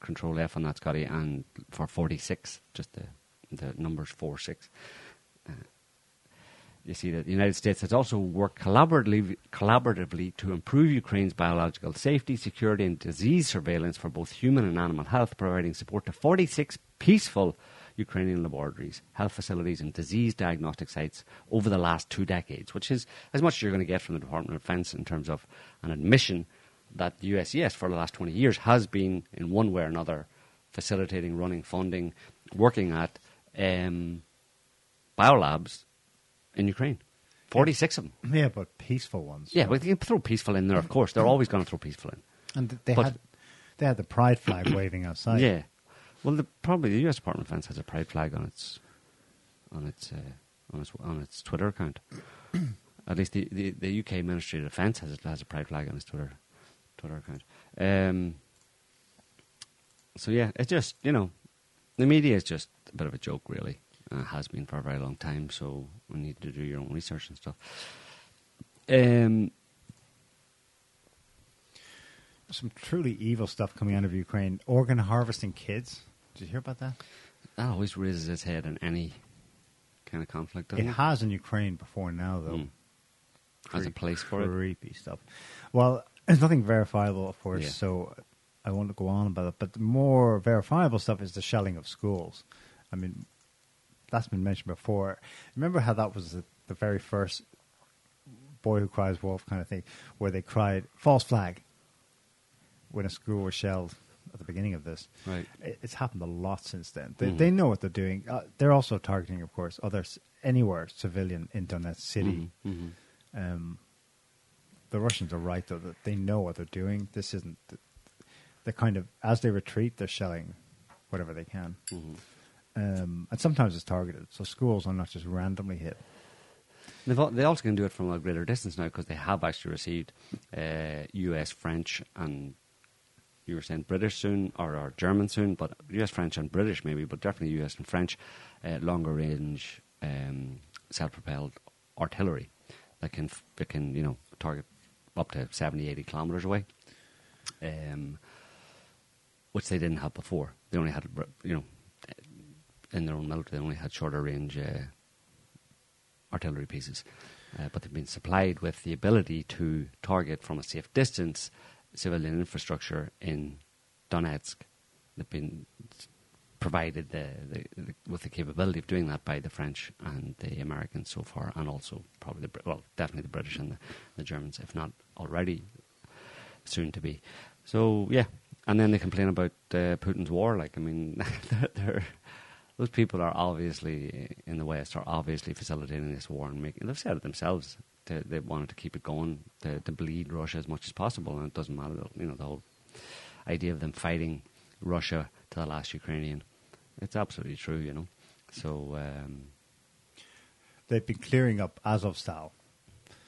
control F on that, Scotty, and for 46, just the, the numbers 4 6. Uh, you see that the United States has also worked collaboratively, collaboratively to improve Ukraine's biological safety, security, and disease surveillance for both human and animal health, providing support to 46 peaceful Ukrainian laboratories, health facilities, and disease diagnostic sites over the last two decades, which is as much as you're going to get from the Department of Defense in terms of an admission that the USCS for the last 20 years has been, in one way or another, facilitating, running, funding, working at um, biolabs in Ukraine. 46 of them. Yeah, but peaceful ones. Yeah, but you can throw peaceful in there, of course. They're always going to throw peaceful in. and they but- had they had the pride flag waving outside. Yeah. Well, the, probably the U.S. Department of Defense has a pride flag on its on its uh, on its on its Twitter account. At least the, the, the UK Ministry of Defence has has a pride flag on its Twitter Twitter account. Um, so yeah, it's just you know, the media is just a bit of a joke, really. Uh, has been for a very long time. So you need to do your own research and stuff. Um, Some truly evil stuff coming out of Ukraine. Organ harvesting kids. Did you hear about that? that always raises its head in any kind of conflict. It Doesn't it, has in Ukraine before now, though. Mm. Has a place for it. Creepy stuff. Well, there's nothing verifiable, of course, Yeah. so I won't go on about it. But the more verifiable stuff is the shelling of schools. I mean, that's been mentioned before. Remember how that was the, the very first boy who cries wolf kind of thing, where they cried false flag when a school was shelled at the beginning of this. Right. It- It's happened a lot since then. They, Mhm. they know what they're doing. Uh, they're also targeting, of course, others anywhere civilian in Donetsk City. Mhm, mhm. Um, the Russians are right though that they know what they're doing. This isn't the, the kind of as they retreat, they're shelling whatever they can, Mhm. um, and sometimes it's targeted. So schools are not just randomly hit. They've, they also can do it from a greater distance now because they have actually received uh, US, French, and you were saying British soon or, or German soon, but US, French, and British maybe, but definitely US and French uh, longer range um, self propelled artillery that can that can you know target up to 70, 80 kilometers away. Um, which they didn't have before. They only had, you know, in their own military, they only had shorter range uh, artillery pieces. Uh, but they've been supplied with the ability to target from a safe distance civilian infrastructure in Donetsk. They've been provided the, the, the, with the capability of doing that by the French and the Americans so far, and also probably the well, definitely the British and the, the Germans, if not already soon to be. So yeah, and then they complain about uh, Putin's war. Like I mean, they're, they're those people are obviously in the West are obviously facilitating this war and making. They've said it themselves. They, they wanted to keep it going, to, to bleed Russia as much as possible, and it doesn't matter. You know the whole idea of them fighting Russia to the last Ukrainian. It's absolutely true, you know. So um, They've been clearing up Azovstal.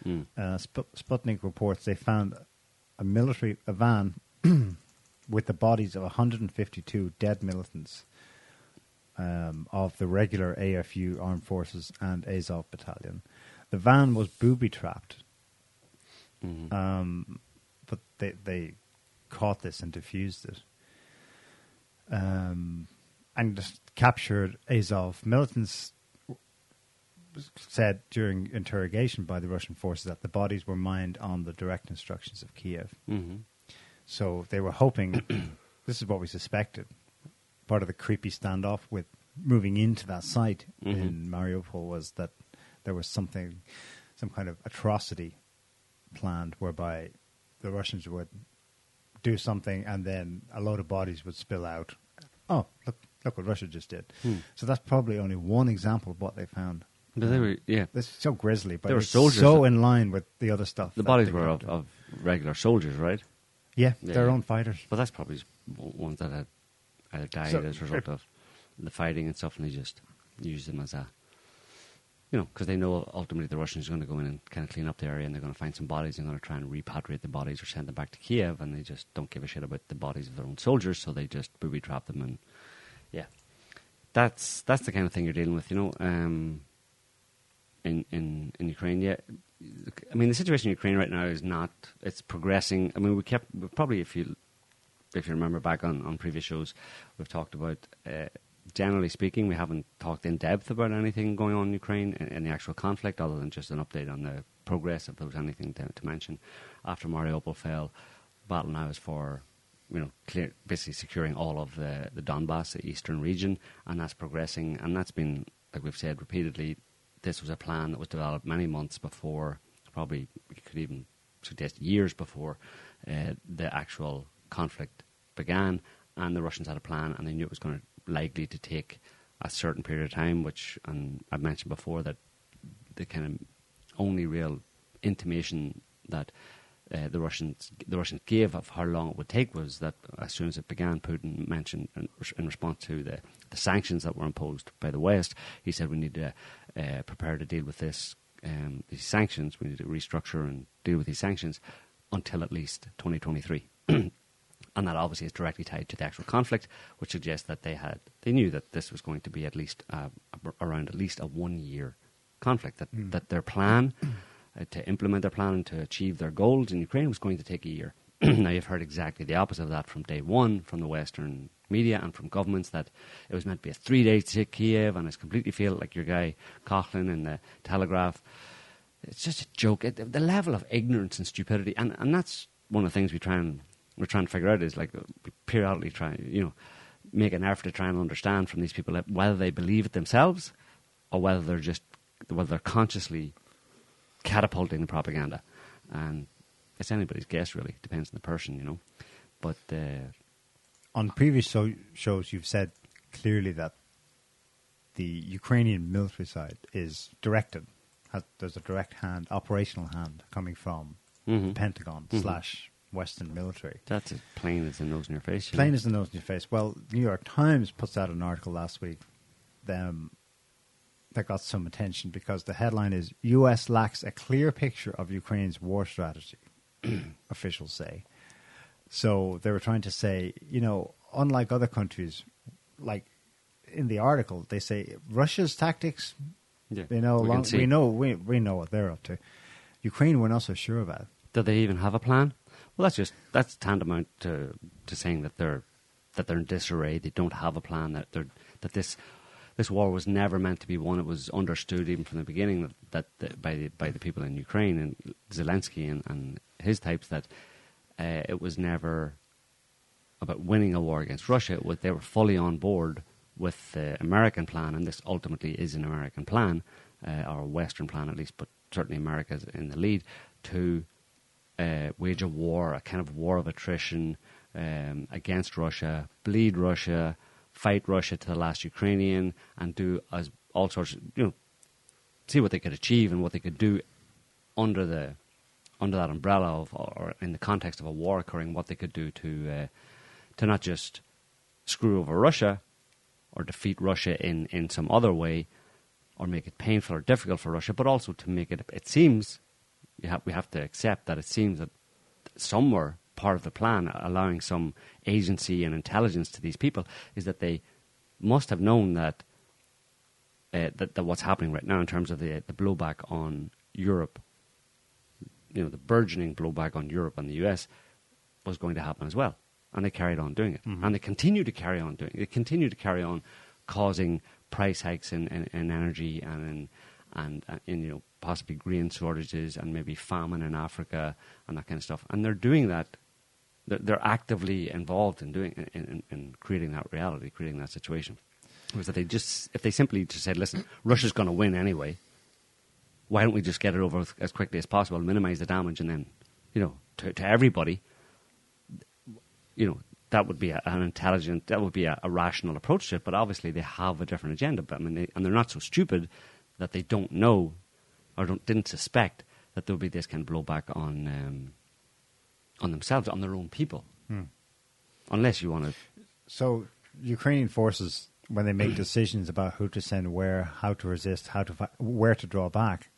Mm, Uh, Sp- Sputnik reports they found a military a van with the bodies of 152 dead militants um, of the regular AFU Armed Forces and Azov Battalion. The van was booby trapped, mhm. um, but they they caught this and defused it, um, and captured Azov militants. Said during interrogation by the Russian forces that the bodies were mined on the direct instructions of Kiev. Mhm. So they were hoping. this is what we suspected. Part of the creepy standoff with moving into that site Mhm. in Mariupol was that there was something, some kind of atrocity planned whereby the Russians would do something and then a load of bodies would spill out. Oh, look! Look what Russia just did. Hmm. So that's probably only one example of what they found. But they were, yeah. This is so grisly, but They were soldiers so in line with the other stuff. The bodies were of, of regular soldiers, right? yeah, Yeah, their own fighters. But that's probably ones that had either died So- as a result of the fighting and stuff, and they just use them as a, you know, because they know ultimately the Russians are going to go in and kind of clean up the area, and they're going to find some bodies and they're going to try and repatriate the bodies or send them back to Kiev, and they just don't give a shit about the bodies of their own soldiers, so they just booby trap them, and yeah, that's that's the kind of thing you're dealing with, you know. Um, in, in, in Ukraine, yeah. I mean, the situation in Ukraine right now is not. It's progressing. I mean, we kept probably if you if you remember back on, on previous shows, we've talked about. Uh, generally speaking, we haven't talked in depth about anything going on in Ukraine in, in the actual conflict, other than just an update on the progress. If there was anything to, to mention after Mariupol fell, battle now is for you know clear, basically securing all of the the Donbass, the eastern region, and that's progressing. And that's been like we've said repeatedly. This was a plan that was developed many months before, probably we could even suggest years before uh, the actual conflict began. And the Russians had a plan, and they knew it was going to likely to take a certain period of time. Which, and I've mentioned before that the kind of only real intimation that uh, the Russians the Russians gave of how long it would take was that as soon as it began, Putin mentioned in, in response to the, the sanctions that were imposed by the West, he said we need to uh, prepare to deal with this um, these sanctions. We need to restructure and deal with these sanctions until at least 2023. and that obviously is directly tied to the actual conflict, which suggests that they had they knew that this was going to be at least uh, around at least a one year conflict. That Mm. that their plan uh, to implement their plan and to achieve their goals in Ukraine was going to take a year. now you've heard exactly the opposite of that from day one from the Western media and from governments that it was meant to be a three day to Kiev and it's completely feel like your guy Coughlin in the Telegraph. It's just a joke. It, the level of ignorance and stupidity, and, and that's one of the things we try and we're trying to figure out is like periodically try, you know, make an effort to try and understand from these people whether they believe it themselves or whether they're just whether they're consciously catapulting the propaganda. And it's anybody's guess, really. Depends on the person, you know. But uh, On previous show, shows, you've said clearly that the Ukrainian military side is directed. Has, there's a direct hand, operational hand coming from Mhm. the Pentagon Mhm. slash Western military. that's as plain as the nose in your face. you Plain know. as the nose in your face. Well, New York Times puts out an article last week um, that got some attention because the headline is U.S. lacks a clear picture of Ukraine's war strategy, officials say. So they were trying to say, you know, unlike other countries, like in the article, they say Russia's tactics, Yeah, you know, we long, we know we, we know what they're up to. Ukraine, we're not so sure about. Do they even have a plan? Well, that's just that's tantamount to to saying that they're that they're in disarray. They don't have a plan. That they're that this this war was never meant to be won. It was understood even from the beginning that, that, that by the, by the people in Ukraine and Zelensky and, and his types that uh, it was never about winning a war against Russia. Was, they were fully on board with the American plan, and this ultimately is an American plan, uh, or a Western plan at least, but certainly America's in the lead to uh, wage a war, a kind of war of attrition um, against Russia, bleed Russia, fight Russia to the last Ukrainian and do as all sorts, of, you know, see what they could achieve and what they could do under the under that umbrella of, or in the context of a war occurring, what they could do to uh, to not just screw over Russia or defeat Russia in, in some other way or make it painful or difficult for Russia, but also to make it. It seems we have to accept that it seems that somewhere part of the plan, allowing some agency and intelligence to these people, is that they must have known that uh, that, that what's happening right now in terms of the the blowback on Europe you know, the burgeoning blowback on Europe and the US was going to happen as well. And they carried on doing it. Mm-hmm. And they continue to carry on doing it. They continue to carry on causing price hikes in, in, in energy and in, and uh, in, you know, possibly grain shortages and maybe famine in Africa and that kind of stuff. And they're doing that. They're, they're actively involved in doing in, in, in creating that reality, creating that situation. Was that they just if they simply just said, "Listen, Russia's going to win anyway," why don't we just get it over as quickly as possible, minimize the damage, and then, you know, to, to everybody, you know, that would be an intelligent, that would be a, a, rational approach to it. But obviously, they have a different agenda. But I mean, they, and they're not so stupid that they don't know or don't, didn't suspect that there would be this kind of blowback on um, on themselves, on their own people. Hmm. Unless you want to. So Ukrainian forces, when they make decisions about who to send where, how to resist, how to fi- where to draw back,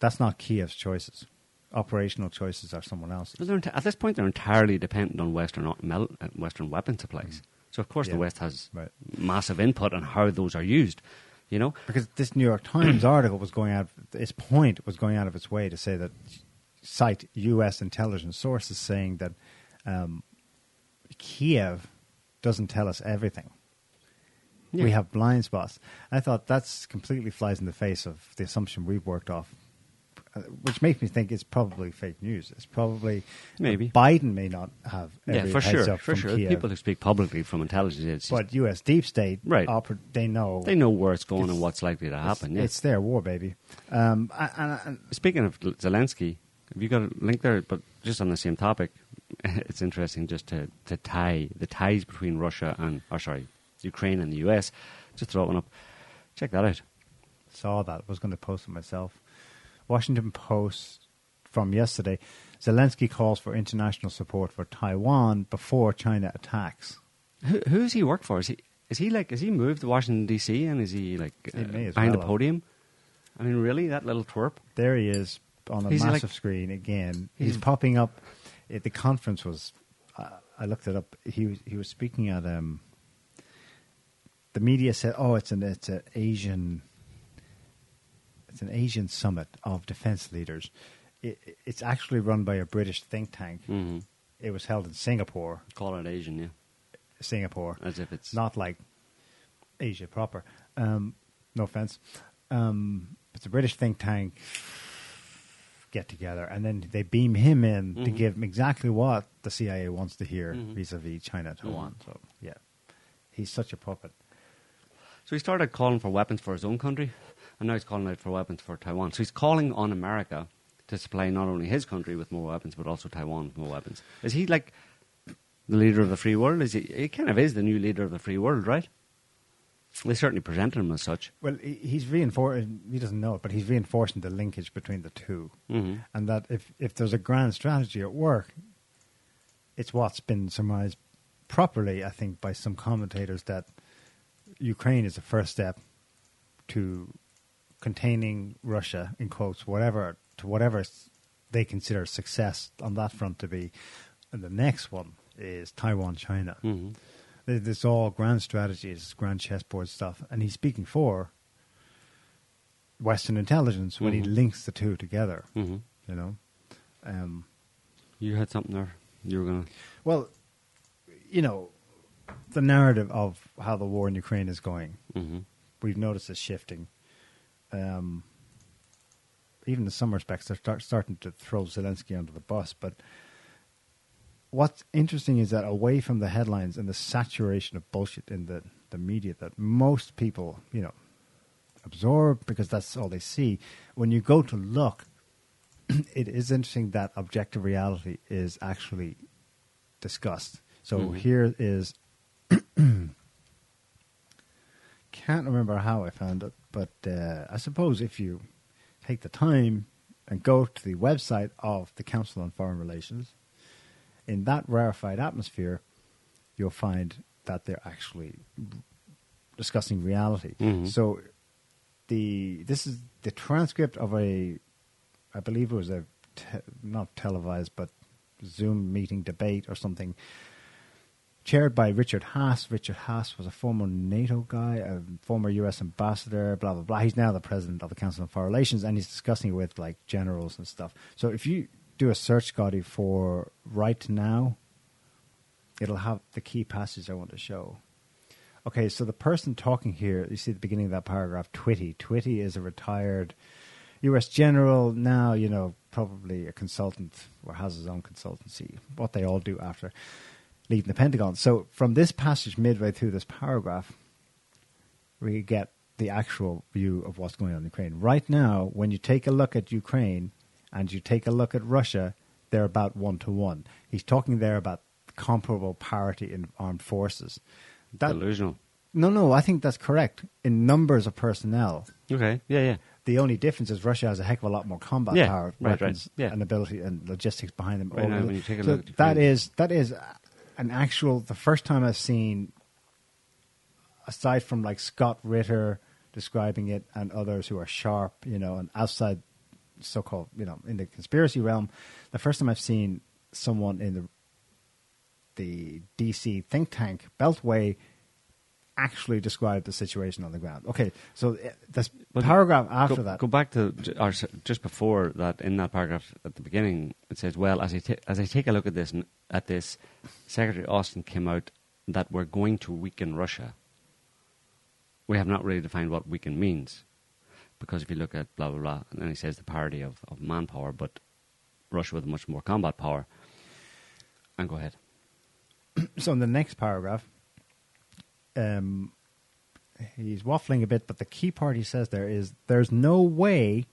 that's not Kiev's choices. Operational choices are someone else's. Enti- at this point, they're entirely dependent on Western uh, Western weapon supplies. So of course, Yeah. the West has Right. massive input on how those are used. You know, Because this New York Times article was going out, its point was going out of its way to say that, cite U.S. intelligence sources saying that um, Kiev doesn't tell us everything. Yeah. We have blind spots. I thought that's completely flies in the face of the assumption we've worked off, uh, which makes me think it's probably fake news. It's probably Maybe. Biden may not have yeah, for sure, for sure. Kiev, People who speak publicly from intelligence agencies, but U.S. deep state, Right. oper- they know they know where it's going It's- and what's likely to happen. It's, yeah. it's their war, baby. Um, and, and, and Speaking of Zelensky, you got a link there? But just on the same topic, it's interesting just to, to tie the ties between Russia and, or sorry, Ukraine and the US. Just throw one up. Check that out. saw that. Was going to post it myself. Washington Post from yesterday. Zelensky calls for international support for Taiwan before China attacks. Who, who does he work for? Is he is he like is he moved to Washington D.C. and is he like uh, behind well the have. podium? I mean, really, that little twerp. There he is on a He's like- massive screen again. He's, He's- popping up. It, the conference was. Uh, I looked it up. He was he was speaking at. Um, the media said, "Oh, it's an it's an Asian." It's an Asian summit of defense leaders. It, it's actually run by a British think tank. Mm-hmm. It was held in Singapore. Call it Asian, yeah, Singapore. as if it's not like Asia proper. Um, no offense. Um, it's a British think tank get together, and then they beam him in to Mhm. give him exactly what the CIA wants to hear Mhm. vis-a-vis China, Taiwan. So yeah, he's such a puppet. So he started calling for weapons for his own country, and now he's calling out for weapons for Taiwan. So he's calling on America to supply not only his country with more weapons, but also Taiwan with more weapons. Is he like the leader of the free world? Is he? He kind of is the new leader of the free world, right? They certainly presented him as such. Well, he's reinforcing. He doesn't know it, but he's reinforcing the linkage between the 2 hmm and that if if there's a grand strategy at work, it's what's been surmised properly, I think, by some commentators that Ukraine is the first step to containing Russia in quotes, whatever to whatever they consider success on that front to be, and the next one is Taiwan, China. hmm This all grand strategies, grand chessboard stuff, and he's speaking for Western intelligence when Mhm. he links the two together. hmm You know, um, You had something there. You were gonna. well, you know, the narrative of how the war in Ukraine is going, hmm we've noticed is shifting. Um, even in some respects, they're start, starting to throw Zelensky under the bus. But what's interesting is that away from the headlines and the saturation of bullshit in the, the media that most people, you know, absorb because that's all they see, when you go to look, it is interesting that objective reality is actually discussed. So Mhm. here is can't remember how I found it, but uh, I suppose if you take the time and go to the website of the Council on Foreign Relations, in that rarefied atmosphere, you'll find that they're actually discussing reality. Mhm. So the this is the transcript of a, I believe it was a te- not televised but Zoom meeting debate or something, chaired by Richard Haass. Richard Haass was a former NATO guy, a former U.S. ambassador, blah blah blah. He's now the president of the Council on Foreign Relations, and he's discussing it with like generals and stuff. So if you do a search, Scotty, for right now, it'll have the key passage I want to show. Okay, so the person talking here, you see the beginning of that paragraph, Twitty. Twitty is a retired U.S. general, now, you know, probably a consultant or has his own consultancy, what they all do after leaving the Pentagon. So from this passage, midway through this paragraph, we get the actual view of what's going on in Ukraine. Right now, when you take a look at Ukraine and you take a look at Russia, they're about one to one. He's talking there about comparable parity in armed forces. That, Delusional. no, no, I think that's correct. In numbers of personnel, Okay. Yeah, yeah. the only difference is Russia has a heck of a lot more combat Yeah, power, right, right. weapons, Yeah. and ability and logistics behind them. Right now, when you take a So look at that is that is an actual. The first time I've seen, aside from like Scott Ritter describing it and others who are sharp, you know, and outside so-called, you know, in the conspiracy realm, the first time I've seen someone in the the DC think tank Beltway actually describe the situation on the ground. Okay, so uh, this But paragraph after go, that. Go back to or just before that. In that paragraph at the beginning, it says, "Well, as I as I take a look at this, at this, Secretary Austin came out that we're going to weaken Russia. We have not really defined what weaken means, because if you look at blah blah blah, and then he says the parity of, of manpower, but Russia with much more combat power. And go ahead. so in the next paragraph, um, he's waffling a bit, but the key part he says there is there's no way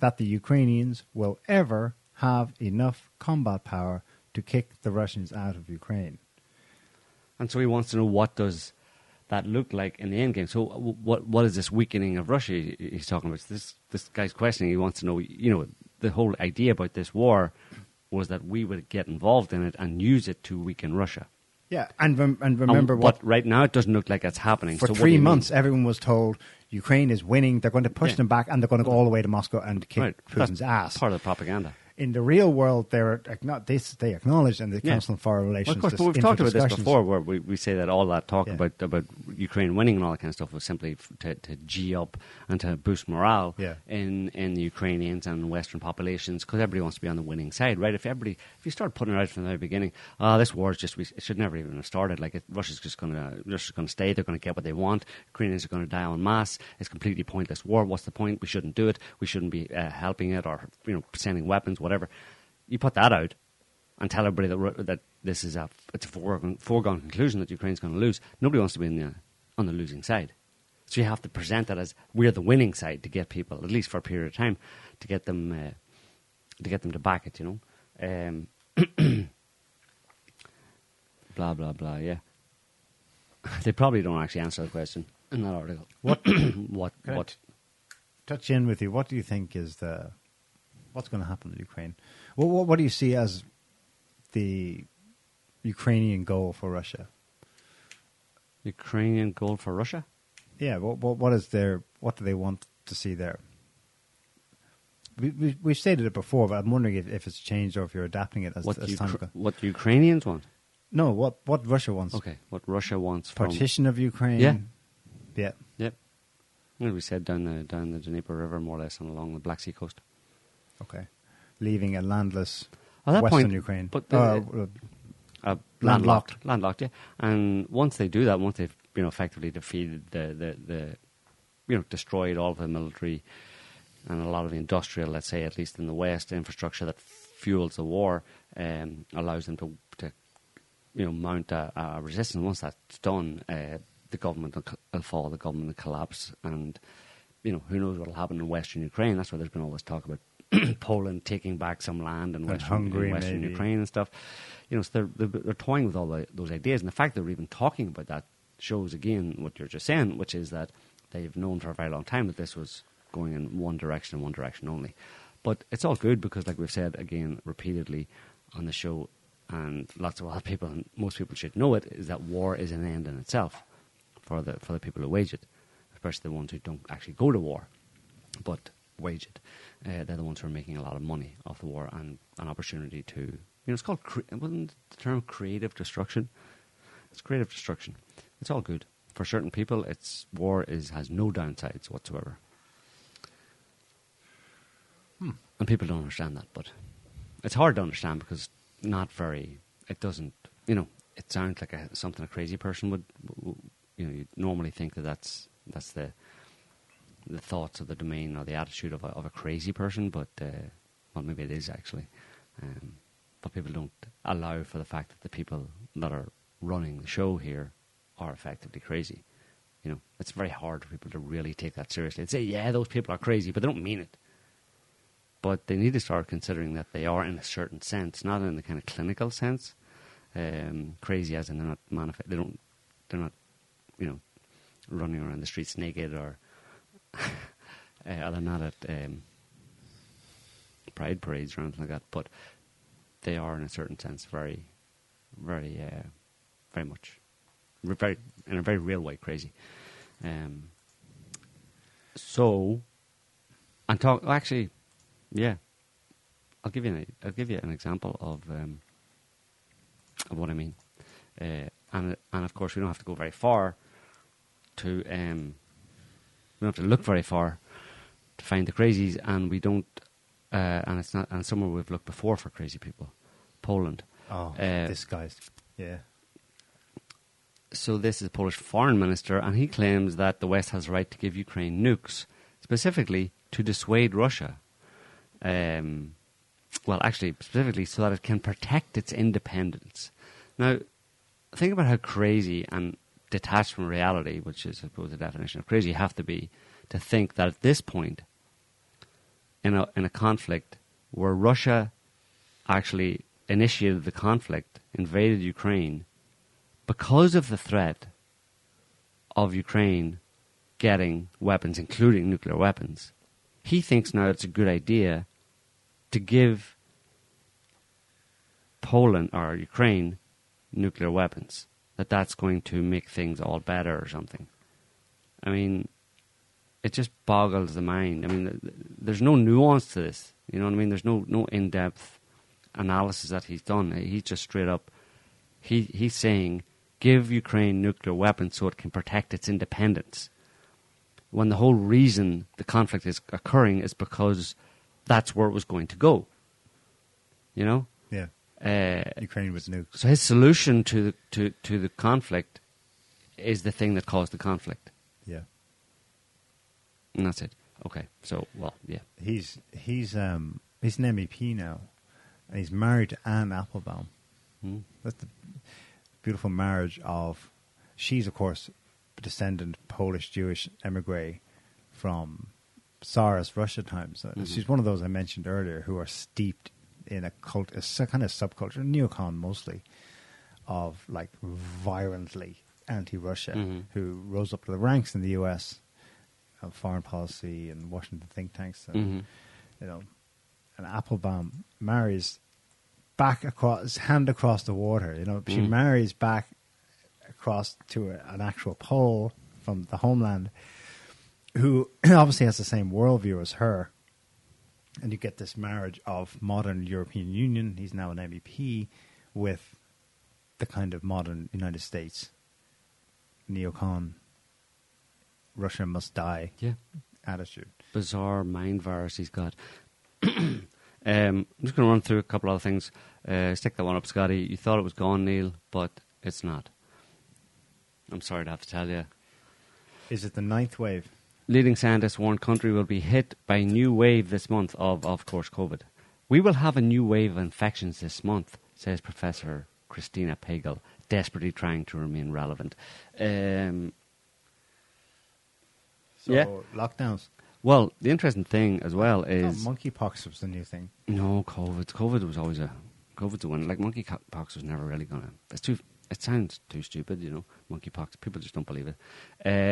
that the Ukrainians will ever have enough combat power to kick the Russians out of Ukraine. And so he wants to know what does that look like in the end game. So what what is this weakening of Russia he's talking about? This this guy's questioning. He wants to know. You know, the whole idea about this war was that we would get involved in it and use it to weaken Russia. Yeah, and rem- and remember what but right now it doesn't look like that's happening. for So three you mean? months everyone was told Ukraine is winning. They're going to push Yeah. them back, and they're going to go all the way to Moscow and kick right, Putin's that's ass. Part of the propaganda. In the real world, they're acknow- they, they acknowledge in the Yeah. Council on Foreign Well, Relations. of course, but we've talked about this before, where we, we say that all that talk Yeah. about about Ukraine winning and all that kind of stuff was simply to, to g up and to boost morale Yeah. in in the Ukrainians and Western populations because everybody wants to be on the winning side, right? If everybody, if you start putting it out from the very beginning, ah, this war is just we, it should never even have started. Like it, Russia's just going to Russia's going to stay. They're going to get what they want. Ukrainians are going to die en masse. It's completely pointless war. What's the point? We shouldn't do it. We shouldn't be uh, helping it or you know sending weapons, whatever. You put that out and tell everybody that that this is a it's a foregone, foregone conclusion that Ukraine's going to lose. Nobody wants to be in the, on the losing side, so you have to present that as we're the winning side to get people, at least for a period of time, to get them uh, to get them to back it. You know, um, blah blah blah. Yeah, they probably don't actually answer the question in that article. What what I what? touch in with you? What do you think is the what's going to happen to Ukraine? What, what, what do you see as the Ukrainian goal for Russia? Ukrainian goal for Russia? Yeah, what, what, what is their what do they want to see there? We, we, we've stated it before, but I'm wondering if, if it's changed or if you're adapting it as, What, as time Ukra- goes. what Ukrainians want? No, what what Russia wants? Okay, what Russia wants from Partition of Ukraine. Yeah. yeah. Yep. Well, we said down the down the Dnieper River, more or less, and along the Black Sea coast. Okay, leaving a landless Western point, Ukraine, but Uh, the- uh, Uh, Landlocked. landlocked, yeah. And once they do that, once they've you know effectively defeated the the, the you know destroyed all of the military and a lot of the industrial, let's say at least in the West, infrastructure that fuels the war, um, allows them to to you know mount a, a resistance. Once that's done, uh, the government will, will fall, the government will collapse, and you know who knows what will happen in Western Ukraine. That's why there's been all this talk about Poland taking back some land in And Western, Hungary, in Western maybe. Ukraine and stuff. You know, so they're, they're, they're toying with all the, those ideas, and the fact that they're even talking about that shows again what you're just saying, which is that they've known for a very long time that this was going in one direction and one direction only. But it's all good because, like we've said again repeatedly on the show, and lots of other people, and most people should know it, is that war is an end in itself for the for the people who wage it, especially the ones who don't actually go to war, but wage it. Uh, they're the ones who are making a lot of money off the war and an opportunity to, you know, it's called, cre- wasn't the term creative destruction? It's creative destruction. It's all good. For certain people, it's war is has no downsides whatsoever. And people don't understand that, but it's hard to understand because not very. It doesn't, you know, it sounds like a, something a crazy person would, you know, you normally think that that's that's the the thoughts of the domain or the attitude of a, of a crazy person, but uh, well, maybe it is actually. Um, but people don't allow for the fact that the people that are running the show here are effectively crazy. You know, it's very hard for people to really take that seriously. They say, yeah, those people are crazy, but they don't mean it. But they need to start considering that they are in a certain sense, not in the kind of clinical sense. Um, crazy as in they're not manifest. They don't. They're not, you know, running around the streets naked or. Uh, they're not at um, pride parades or anything like that. But they are, in a certain sense, very, very, uh, very much, very in a very real way, crazy. Um, so, and talk actually, yeah, I'll give you an, I'll give you an example of um, of what I mean, uh, and and of course we don't have to go very far to um, we don't have to look very far to find the crazies, and we don't, uh, and it's not, and somewhere we've looked before for crazy people, Poland. Oh, Uh, this guy's yeah. so this is a Polish foreign minister, and he claims that the West has a right to give Ukraine nukes, specifically to dissuade Russia. Um, well, actually, specifically so that it can protect its independence. Now, think about how crazy and detached from reality, which is, I suppose, the definition of crazy, you have to be to think that at this point, in a in a conflict where Russia actually initiated the conflict, invaded Ukraine, because of the threat of Ukraine getting weapons, including nuclear weapons, he thinks now it's a good idea to give Poland or Ukraine nuclear weapons. That that's going to make things all better or something. I mean, it just boggles the mind. I mean, th- th- there's no nuance to this. You know what I mean? There's no no in depth analysis that he's done. He's just straight up. He he's saying give Ukraine nuclear weapons so it can protect its independence. When the whole reason the conflict is occurring is because that's where it was going to go. You know. Uh, Ukraine with nukes. so his solution to the, to to the conflict is the thing that caused the conflict, Yeah. and that's it. Okay, so well, yeah, He's he's um he's an MEP now, and he's married to Anne Applebaum. Hmm. That's the beautiful marriage of. She's of course a descendant Polish Jewish emigre from Tsarist Russia times. Mhm. She's one of those I mentioned earlier who are steeped in a cult, a kind of subculture, neocon mostly, of like violently anti-Russia, Mhm. who rose up to the ranks in the U.S. of foreign policy and Washington think tanks. And, Mhm. You know, and Applebaum marries back across, hand across the water. You know, she Mm. marries back across to a, an actual Pole from the homeland, who obviously has the same worldview as her. And you get this marriage of modern European Union. He's now an MEP with the kind of modern United States neocon, Russia must die yeah. attitude. Bizarre mind virus he's got. um, I'm just going to run through a couple other things. Uh, stick that one up, Scotty. You thought it was gone, Neil, but it's not. I'm sorry to have to tell you. Is it the ninth wave? Leading scientists warn country will be hit by a new wave this month of, of course, COVID. We will have a new wave of infections this month, says Professor Christina Pagel, desperately trying to remain relevant. Um, So Yeah. lockdowns. well, the interesting thing as well is monkeypox was the new thing. no COVID. COVID was always a COVID's a one. Like monkeypox was never really gonna. It's too it sounds too stupid, you know, monkeypox. People just don't believe it.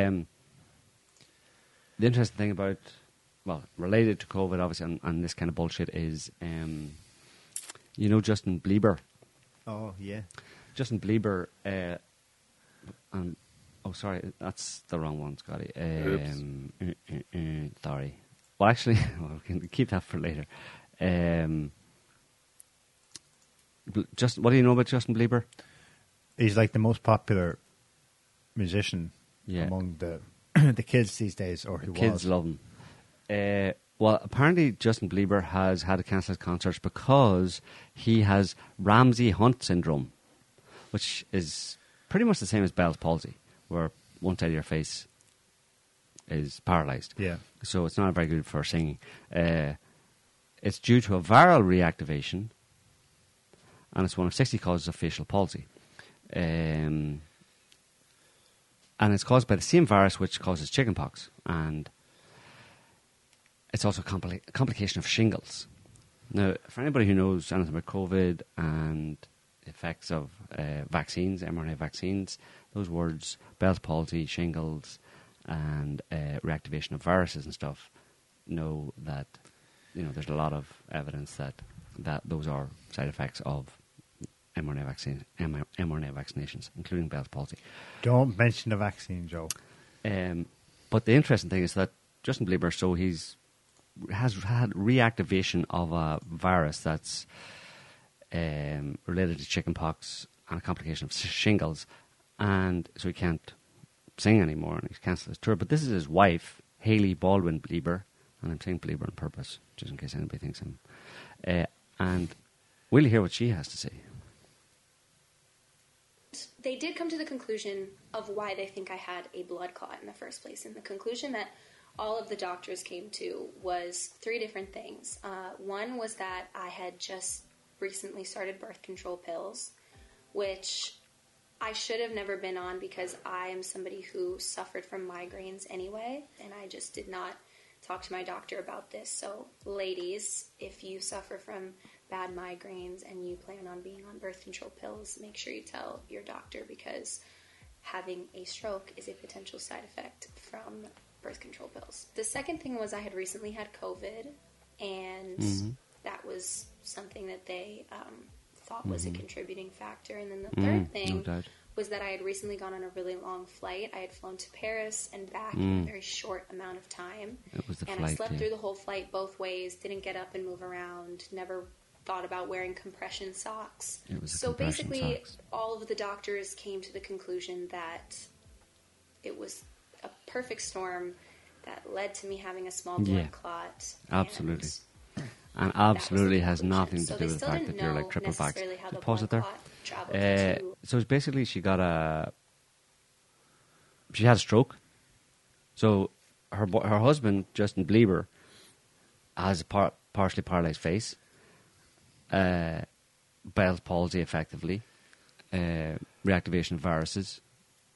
Um, the interesting thing about, well, related to COVID, obviously, and, and this kind of bullshit is, um, you know, Justin Bieber. Oh yeah. Justin Bieber, uh, and oh, sorry, that's the wrong one, Scotty. Um, uh, uh, uh, sorry. Well, actually, well, we can keep that for later. Um, just what do you know about Justin Bieber? He's like the most popular musician Yeah. among the the kids these days, or who Kids was. love him. Uh, well, apparently Justin Bieber has had to cancel his concerts because he has Ramsay Hunt syndrome, which is pretty much the same as Bell's palsy, where one side of your face is paralyzed. Yeah. So it's not very good for singing. Uh, it's due to a viral reactivation, and it's one of 60 causes of facial palsy. Um, and it's caused by the same virus which causes chickenpox, and it's also a compli- complication of shingles. Now, for anybody who knows anything about COVID and effects of uh, vaccines, mRNA vaccines, those words, Bell's palsy, shingles, and uh, reactivation of viruses and stuff, know that you know there's a lot of evidence that that those are side effects of mRNA vaccine, mRNA vaccinations, including Bell's palsy. Don't mention the vaccine, Joe. Um, but the interesting thing is that Justin Bieber, so he's has had reactivation of a virus that's um, related to chickenpox and a complication of shingles, and so he can't sing anymore and he's cancelled his tour. But this is his wife, Hailey Baldwin Bieber, and I'm saying Bieber on purpose, just in case anybody thinks I'm. Uh, and we'll hear what she has to say. They did come to the conclusion of why they think I had a blood clot in the first place. And the conclusion that all of the doctors came to was three different things. Uh, one was that I had just recently started birth control pills, which I should have never been on because I am somebody who suffered from migraines anyway, and I just did not talk to my doctor about this. So, ladies, if you suffer from bad migraines and you plan on being on birth control pills, make sure you tell your doctor because having a stroke is a potential side effect from birth control pills. The second thing was I had recently had COVID, and that was something that they um, thought was a contributing factor. And then the Mm, third thing doubt. was that I had recently gone on a really long flight. I had flown to Paris and back in a very short amount of time. It was the and I slept yeah. through the whole flight both ways, didn't get up and move around, never thought about wearing compression socks. It was so compression basically, socks. all of the doctors came to the conclusion that it was a perfect storm that led to me having a small blood Yeah. clot. Absolutely. and And absolutely has nothing to So do with the fact that you're like triple vax. necessarily how Just the pause it there. Uh, so it's basically she got a she had a stroke. So her her husband Justin Bieber has a par- partially paralyzed face, uh, Bell's palsy, effectively, uh, reactivation of viruses.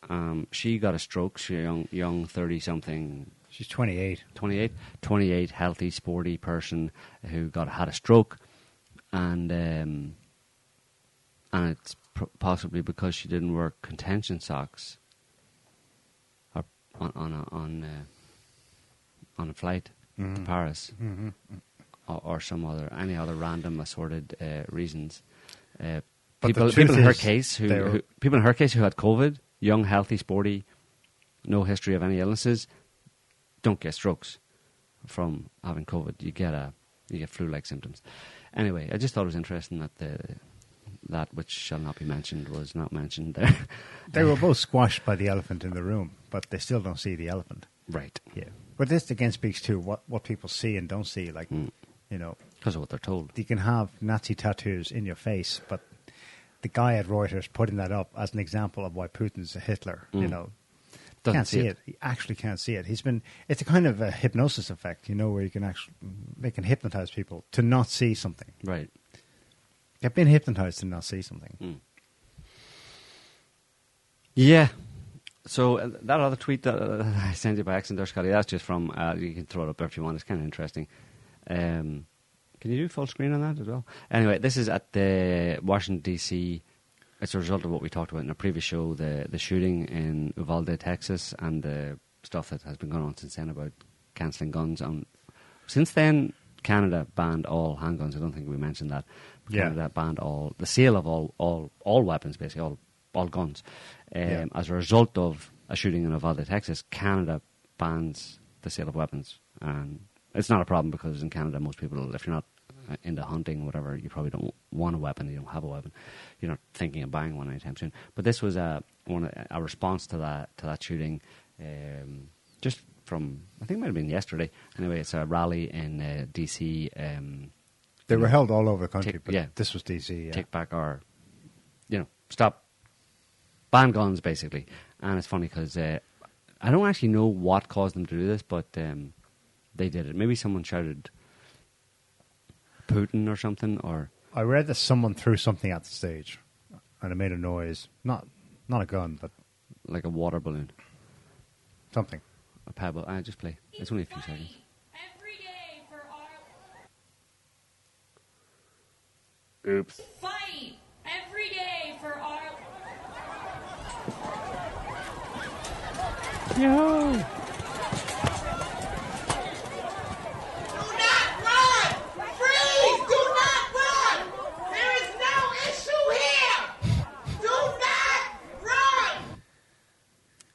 Um, she got a stroke. She's a young young thirty something She's 28. 28, 28 healthy, sporty person who got had a stroke, and um, and it's pr- possibly because she didn't wear contention socks, on on a, on a, on a flight to Paris, or, or some other any other random assorted uh, reasons. Uh, people, people in her case who, who people in her case who had COVID, young, healthy, sporty, no history of any illnesses, don't get strokes from having COVID. You get a you get flu-like symptoms. Anyway, I just thought it was interesting that the that which shall not be mentioned was not mentioned there. They were both squashed by the elephant in the room, but they still don't see the elephant. right, Yeah. But this again speaks to what, what people see and don't see. Like, Mm. You know, because of what they're told. you can have Nazi tattoos in your face, but the guy at Reuters putting that up as an example of why Putin's a Hitler, you Mm. know, Doesn't can't see it. He actually can't see it. He's been. It's a kind of a hypnosis effect, you know, where you can actually they can hypnotize people to not see something. Right. They've been hypnotized to not see something. Mm. Yeah. So uh, that other tweet that uh, I sent you by accident Scotty, that's just from, uh, you can throw it up if you want, it's kind of interesting. Um, can you do full screen on that as well? Anyway, this is at the Washington, D.C. it's a result of what we talked about in a previous show, the the shooting in Uvalde, Texas, and the stuff that has been going on since then about cancelling guns. And since then, Canada banned all handguns. I don't think we mentioned that. Yeah. Canada banned all the sale of all all all weapons, basically all all guns. Um, Yeah. As a result of a shooting in Uvalde, Texas, Canada bans the sale of weapons, and it's not a problem because in Canada, most people, if you're not uh, into hunting, or whatever, you probably don't want a weapon. You don't have a weapon. You're not thinking of buying one anytime soon. But this was a one a response to that to that shooting, um, just from I think it might have been yesterday. Anyway, it's a rally in uh, DC. Um, They were held all over the country, Take- but yeah. this was DC. Yeah. take back our, you know, stop, ban guns basically. And it's funny because uh, I don't actually know what caused them to do this, but um, they did it. Maybe someone shouted Putin or something, or I read that someone threw something at the stage, and it made a noise. Not not a gun, but like a water balloon, something. a pebble. I ah, just play. It's only a few seconds. Every day for our Oops. fight. Every day for our Do not run! Freeze! Do not run! There is no issue here! Do not run!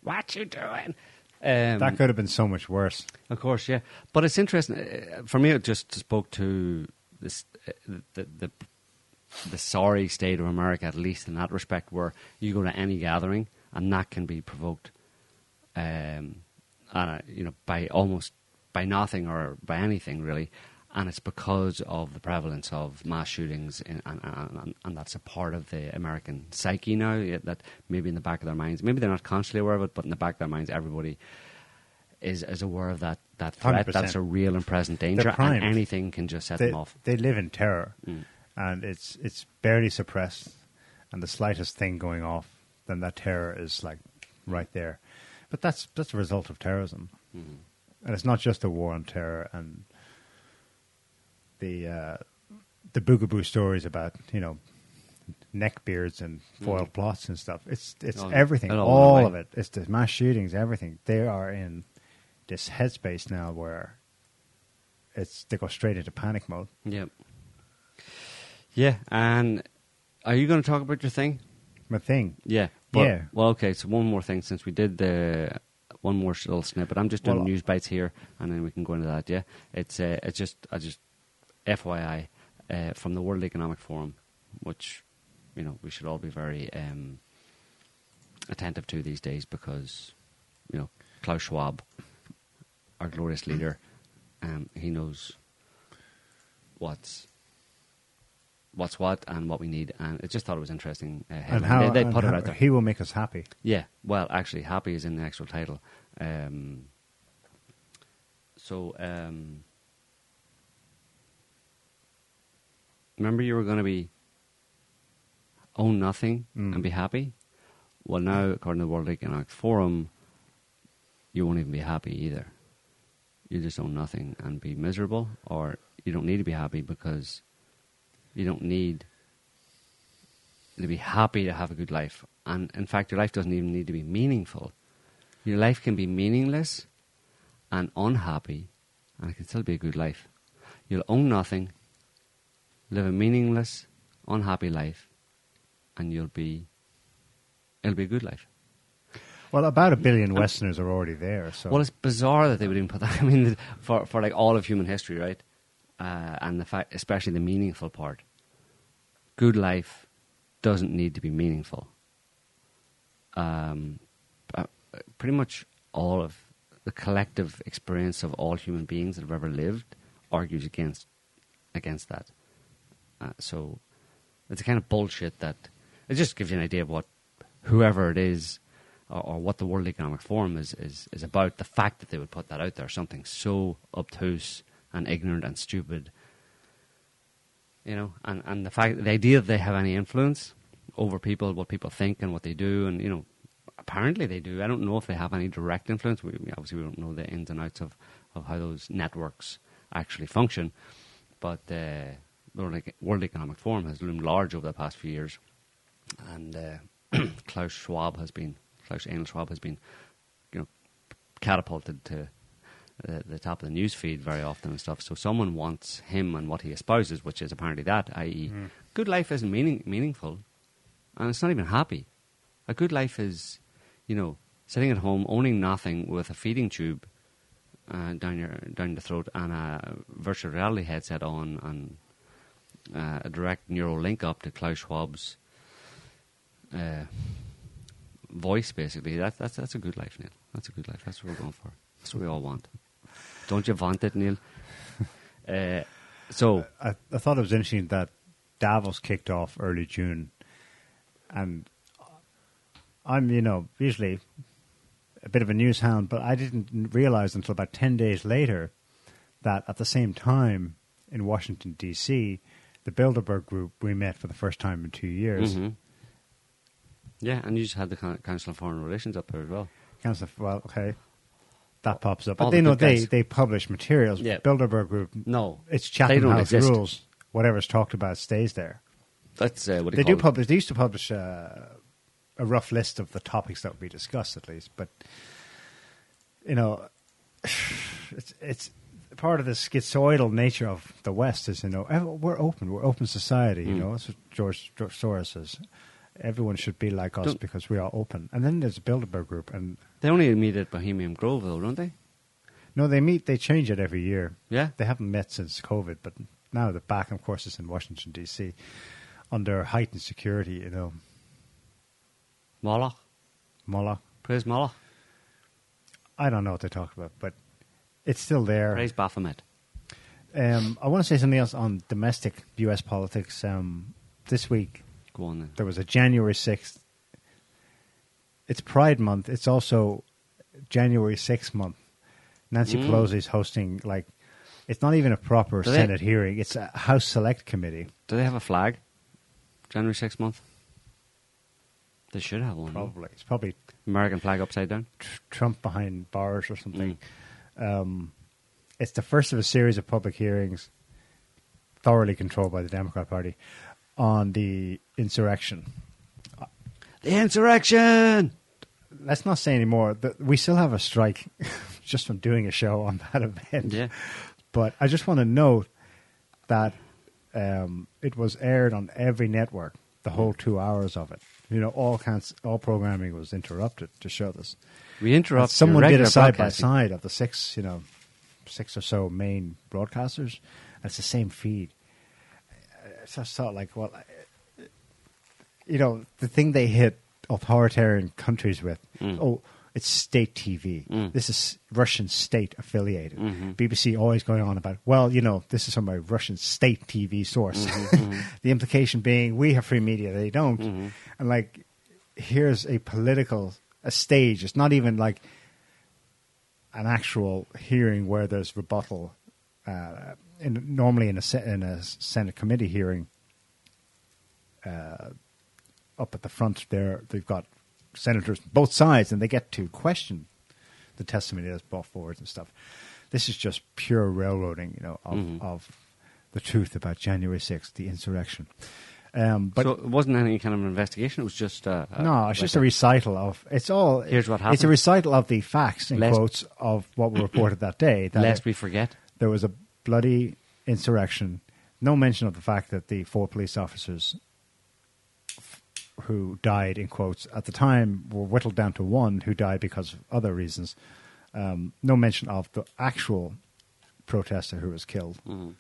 What you doing? Um, that could have been so much worse. Of course, yeah. But it's interesting. Uh, for me, it just spoke to this, uh, the, the the sorry state of America, at least in that respect, where you go to any gathering and that can be provoked, um, uh, you know, by almost by nothing or by anything really, and it's because of the prevalence of mass shootings, in, and, and, and, that's a part of the American psyche now. That maybe in the back of their minds, maybe they're not consciously aware of it, but in the back of their minds, everybody is is aware of that that threat. 100%. That's a real and present danger, and anything can just set They, them off. they live in terror, Mm. and it's it's barely suppressed. And the slightest thing going off, then that terror is like right there. But that's that's a result of terrorism, Mm-hmm. and it's not just a war on terror and the uh, the boogaboo stories about you know neckbeards and foiled plots and stuff. It's it's Oh, everything, all all of it. It's the mass shootings, everything. They are in this headspace now where it's they go straight into panic mode. Yeah. Yeah, and are you going to talk about your thing? My thing. Yeah. But, Yeah. Well, okay. So one more thing, since we did the one more little snippet, I'm just doing Well, news bites here, and then we can go into that. Yeah. It's uh, it's just I just FYI uh, from the World Economic Forum, which you know we should all be very um, attentive to these days because you know Klaus Schwab, our glorious leader, um, he knows what's what's what and what we need, and I just thought it was interesting. Uh, And how, they, they put it out there. he will make us happy. Yeah, well, actually, happy is in the actual title. Um, so, um, remember you were going to be own nothing Mm. and be happy. Well, now, according to the World Economic Forum, you won't even be happy either. You just own nothing and be miserable, or you don't need to be happy because you don't need to be happy to have a good life. And in fact, your life doesn't even need to be meaningful. Your life can be meaningless and unhappy, and it can still be a good life. You'll own nothing, live a meaningless, unhappy life, and you'll be. It'll be a good life. Well, about a billion Westerners are already there. So Well, it's bizarre that they would even put that. I mean, for for like all of human history, right? Uh, and the fact, especially the meaningful part. Good life doesn't need to be meaningful. Um, uh, pretty much all of the collective experience of all human beings that have ever lived argues against against that. Uh, so it's a kind of bullshit that it just gives you an idea of what whoever it is or, or what the World Economic Forum is, is, is about. The fact that they would put that out there, something so obtuse and ignorant and stupid, you know, and, and the fact, the idea that they have any influence over people, what people think and what they do, and you know, apparently they do. I don't know if they have any direct influence. We, obviously, we don't know the ins and outs of, of how those networks actually function, but uh, World World Economic Forum has loomed large over the past few years and uh, Klaus Schwab has been Klaus Emil Schwab has been, you know, catapulted to the, the top of the news feed very often and stuff. So someone wants him and what he espouses, which is apparently that, i.e., good life isn't meaning, meaningful, and it's not even happy. A good life is, you know, sitting at home owning nothing with a feeding tube uh, down your down the throat and a virtual reality headset on and uh, a direct neural link up to Klaus Schwab's uh, voice. Basically, that, that's that's a good life, Neil. That's a good life. That's what we're going for. That's what we all want. Don't you want it, Neil? uh, so I, I thought it was interesting that Davos kicked off early June, and I'm, you know, usually a bit of a news hound, but I didn't realize until about 10 days later that at the same time in Washington, D.C., the Bilderberg Group, we met for the first time in two years. mhm. yeah, and you just had the Council of Foreign Relations up there as well. Council of, well, okay, that pops up. All But they the know they, guys. they publish materials. Yeah. Bilderberg Group, No, it's they Chatham House exist. rules. Whatever's talked about stays there. That's uh, what They call do it. publish. They used to publish uh, a rough list of the topics that would be discussed, at least. But you know, it's it's part of the schizoidal nature of the West. Is you know we're open. We're open society. You Mm. know, that's what George, George Soros says. Everyone should be like us Don't- because we are open. And then there's the Bilderberg Group, and They only meet at Bohemian Grove, though, don't they? no, they meet. They change it every year. Yeah. They haven't met since COVID, but now they're back. Of course, it's in Washington D.C. under heightened security. You know, Moloch. Moloch. Praise Moloch. I don't know what they talk about, but it's still there. Praise Baphomet. Um, I want to say something else on domestic U.S. politics. Um, this week Go on then. there was a January sixth. It's Pride Month. It's also January sixth month. Nancy Mm. is hosting like it's not even a proper Do they- Senate hearing. It's a House Select Committee. Do they have a flag? January 6th month? They should have one. Probably it's probably American flag upside down. tr- Trump behind bars or something. Mm. Um, it's the first of a series of public hearings, thoroughly controlled by the Democrat Party, on the insurrection. The insurrection! Let's not say anymore. that We still have a strike just from doing a show on that event. Yeah. But I just want to note that um, it was aired on every network, the whole two hours of it. You know, all kinds, all programming was interrupted to show this. We interrupt. Someone did a side by side of the six, you know, six or so main broadcasters. And it's the same feed. I just thought, like, well, you know, the thing they hit authoritarian countries with. Mm. Oh, it's state TV. Mm. This is Russian state affiliated. Mhm. BBC always going on about, well, you know, this is from a Russian state TV source. Mm-hmm, the implication being we have free media, they don't. Mhm. And like, here's a political a stage. It's not even like an actual hearing where there's rebuttal. Uh, in, normally in a in a Senate committee hearing, uh, up at the front there, they've got senators both sides, and they get to question the testimony that's brought forward and stuff. This is just pure railroading, you know, of, Mhm. of the truth about January sixth, the insurrection. Um, but so it wasn't any kind of investigation. It was just uh, uh, no, it's like just a recital of it's all. Here's what happened. It's a recital of the facts in Lest- quotes of what were reported that day. That lest we forget. there was a bloody insurrection. No mention of the fact that the four police officers f- who died in quotes at the time were whittled down to one who died because of other reasons. Um, no mention of the actual protester who was killed, Mhm.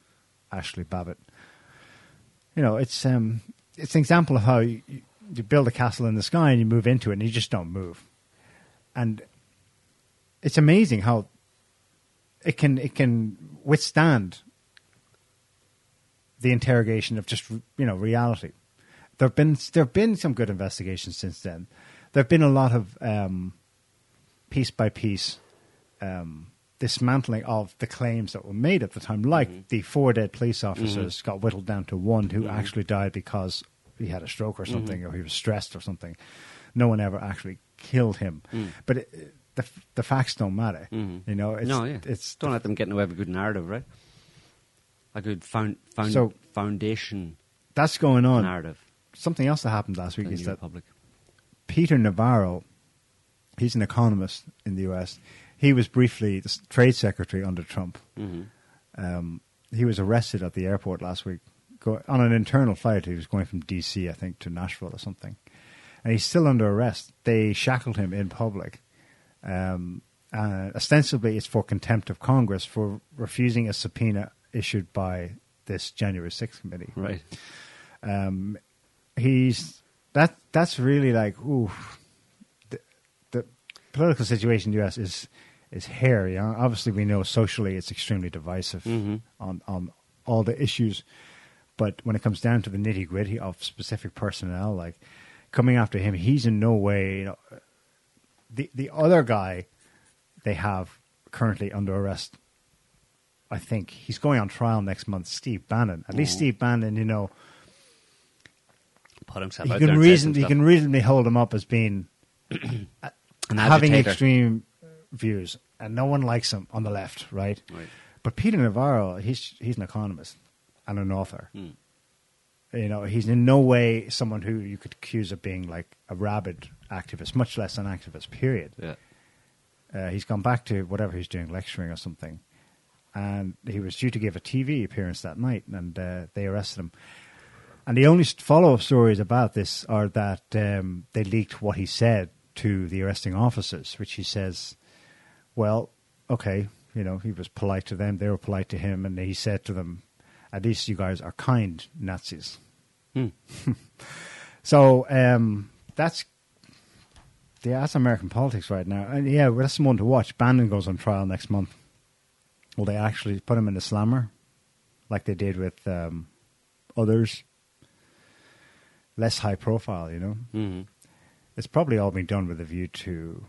Ashley Babbitt. You know, it's um, it's an example of how you, you build a castle in the sky and you move into it and you just don't move. And it's amazing how it can it can withstand the interrogation of just you know reality. There've been there've been some good investigations since then. There've been a lot of um, piece by piece um, dismantling of the claims that were made at the time, like mm-hmm. the four dead police officers mm-hmm. got whittled down to one who mm-hmm. actually died because he had a stroke or something, or he was stressed or something. No one ever actually killed him, mm. but it, the the facts don't matter. Mhm. You know, it's, no, yeah. it's don't let them get in the way of a good narrative, right? A good found, found, So- foundation that's going on. narrative. something else that happened last week the is New that Republic. Peter Navarro, he's an economist in the U.S. He was briefly the trade secretary under Trump. hmm Um, he was arrested at the airport last week go, on an internal flight. He was going from D.C., I think, to Nashville or something, and he's still under arrest. They shackled him in public. Um, uh, ostensibly, it's for contempt of Congress for refusing a subpoena issued by this January 6th committee Right. um, he's that that's really like ooh the, the political situation in the US is is hair. You know? Obviously, we know socially it's extremely divisive Mhm. on on all the issues, but when it comes down to the nitty gritty of specific personnel, like coming after him, he's in no way you know the the other guy they have currently under arrest. I think he's going on trial next month. Steve Bannon. At least. Steve Bannon, you know, Put himself you can reason you can reasonably hold him up as being having extreme views, and no one likes him on the left, right? Right. But Peter Navarro, he's he's an economist and an author. Mm. You know, he's in no way someone who you could accuse of being like a rabid activist, much less an activist. Period. Yeah. Uh, he's gone back to whatever he's doing, lecturing or something. And he was due to give a TV appearance that night, and uh, they arrested him. And the only follow up stories about this are that um, they leaked what he said to the arresting officers, which he says, well, okay, you know, he was polite to them, they were polite to him, and he said to them, at least you guys are kind Nazis. Hmm. So um, that's yeah, that's American politics right now, and yeah, well, that's one to watch. Bannon goes on trial next month. Will they actually put him in the slammer, like they did with um, others? Less high profile, you know. hmm It's probably all been done with a view to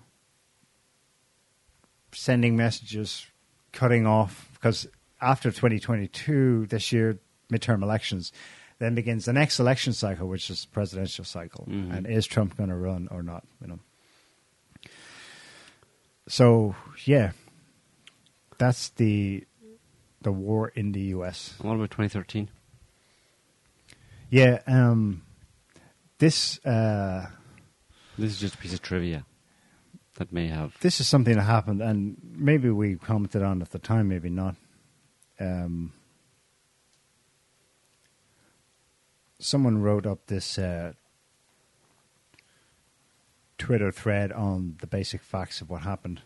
sending messages, cutting off, because after 2022, this year, midterm elections, then begins the next election cycle, which is the presidential cycle. Mhm. And is Trump going to run or not? You know. So yeah, that's the the war in the U.S. What about 2013? Yeah, um, this uh, This is just a piece of trivia that may have. this is something that happened, and maybe we commented on at the time, maybe not. Um, someone wrote up this uh, Twitter thread on the basic facts of what happened.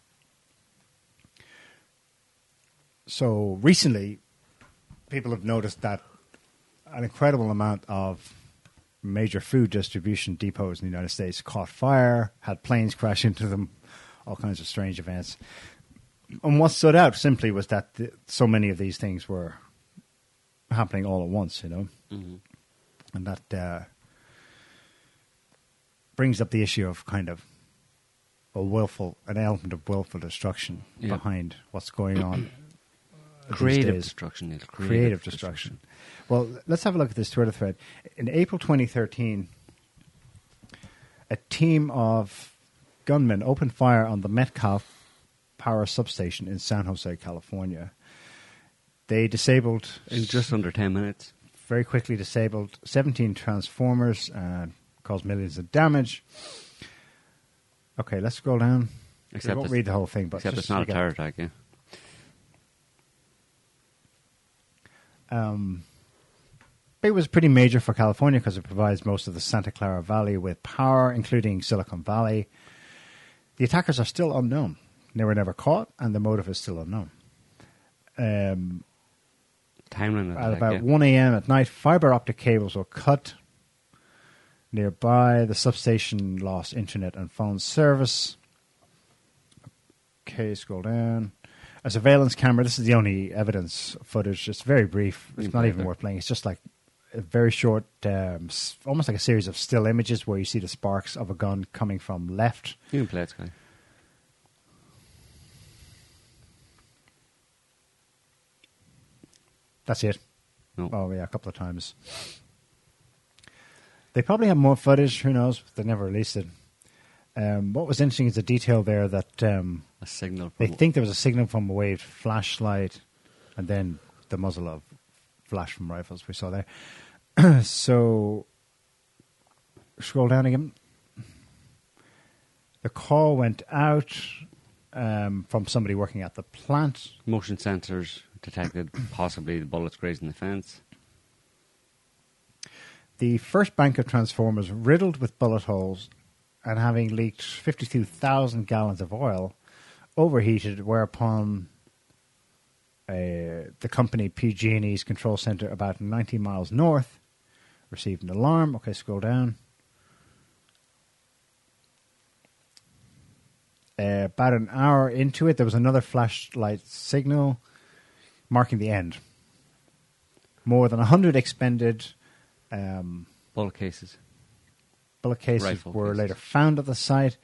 So recently, people have noticed that an incredible amount of major food distribution depots in the United States caught fire, had planes crash into them, all kinds of strange events. And what stood out simply was that th- so many of these things were happening all at once, you know, Mhm. and that uh, brings up the issue of kind of a willful, an element of willful destruction Yeah. behind what's going on. Creative destruction, Neil. creative, destruction. Well, let's have a look at this Twitter thread. In April 2013, a team of gunmen opened fire on the Metcalf power substation in San Jose, California. They disabled In just under 10 minutes. very quickly disabled 17 transformers and caused millions of damage. Okay, let's scroll down. Except we won't read the whole thing, but Except it's not a terror attack, yeah. Um, it was pretty major for California because it provides most of the Santa Clara Valley with power, including Silicon Valley. The attackers are still unknown. They were never caught, and the motive is still unknown. Um, Timeline of the at attack, about yeah. 1 a.m. at night, fiber optic cables were cut. Nearby, the substation lost internet and phone service. Okay, scroll down. A surveillance camera. This is the only evidence footage. It's very brief. It's not even worth playing. It's just like very short, um, almost like a series of still images where you see the sparks of a gun coming from left. You can play it, Sky. That's it. No. Oh yeah, a couple of times. They probably have more footage. Who knows? They never released it. Um, what was interesting is the detail there that um, A signal. they think there was a signal from a waved flashlight, and then the muzzle of flash from rifles we saw there. so scroll down again. The call went out um, from somebody working at the plant. Motion sensors detected possibly the bullets grazing the fence. The first bank of transformers riddled with bullet holes and having leaked 52,000 gallons of oil overheated, whereupon uh, the company PG&E's control center about 90 miles north received an alarm. Okay, scroll down. Uh, about an hour into it, there was another flashlight signal marking the end. More than 100 expended um, Bullet cases. bullet cases Rifle were cases. later found at the site.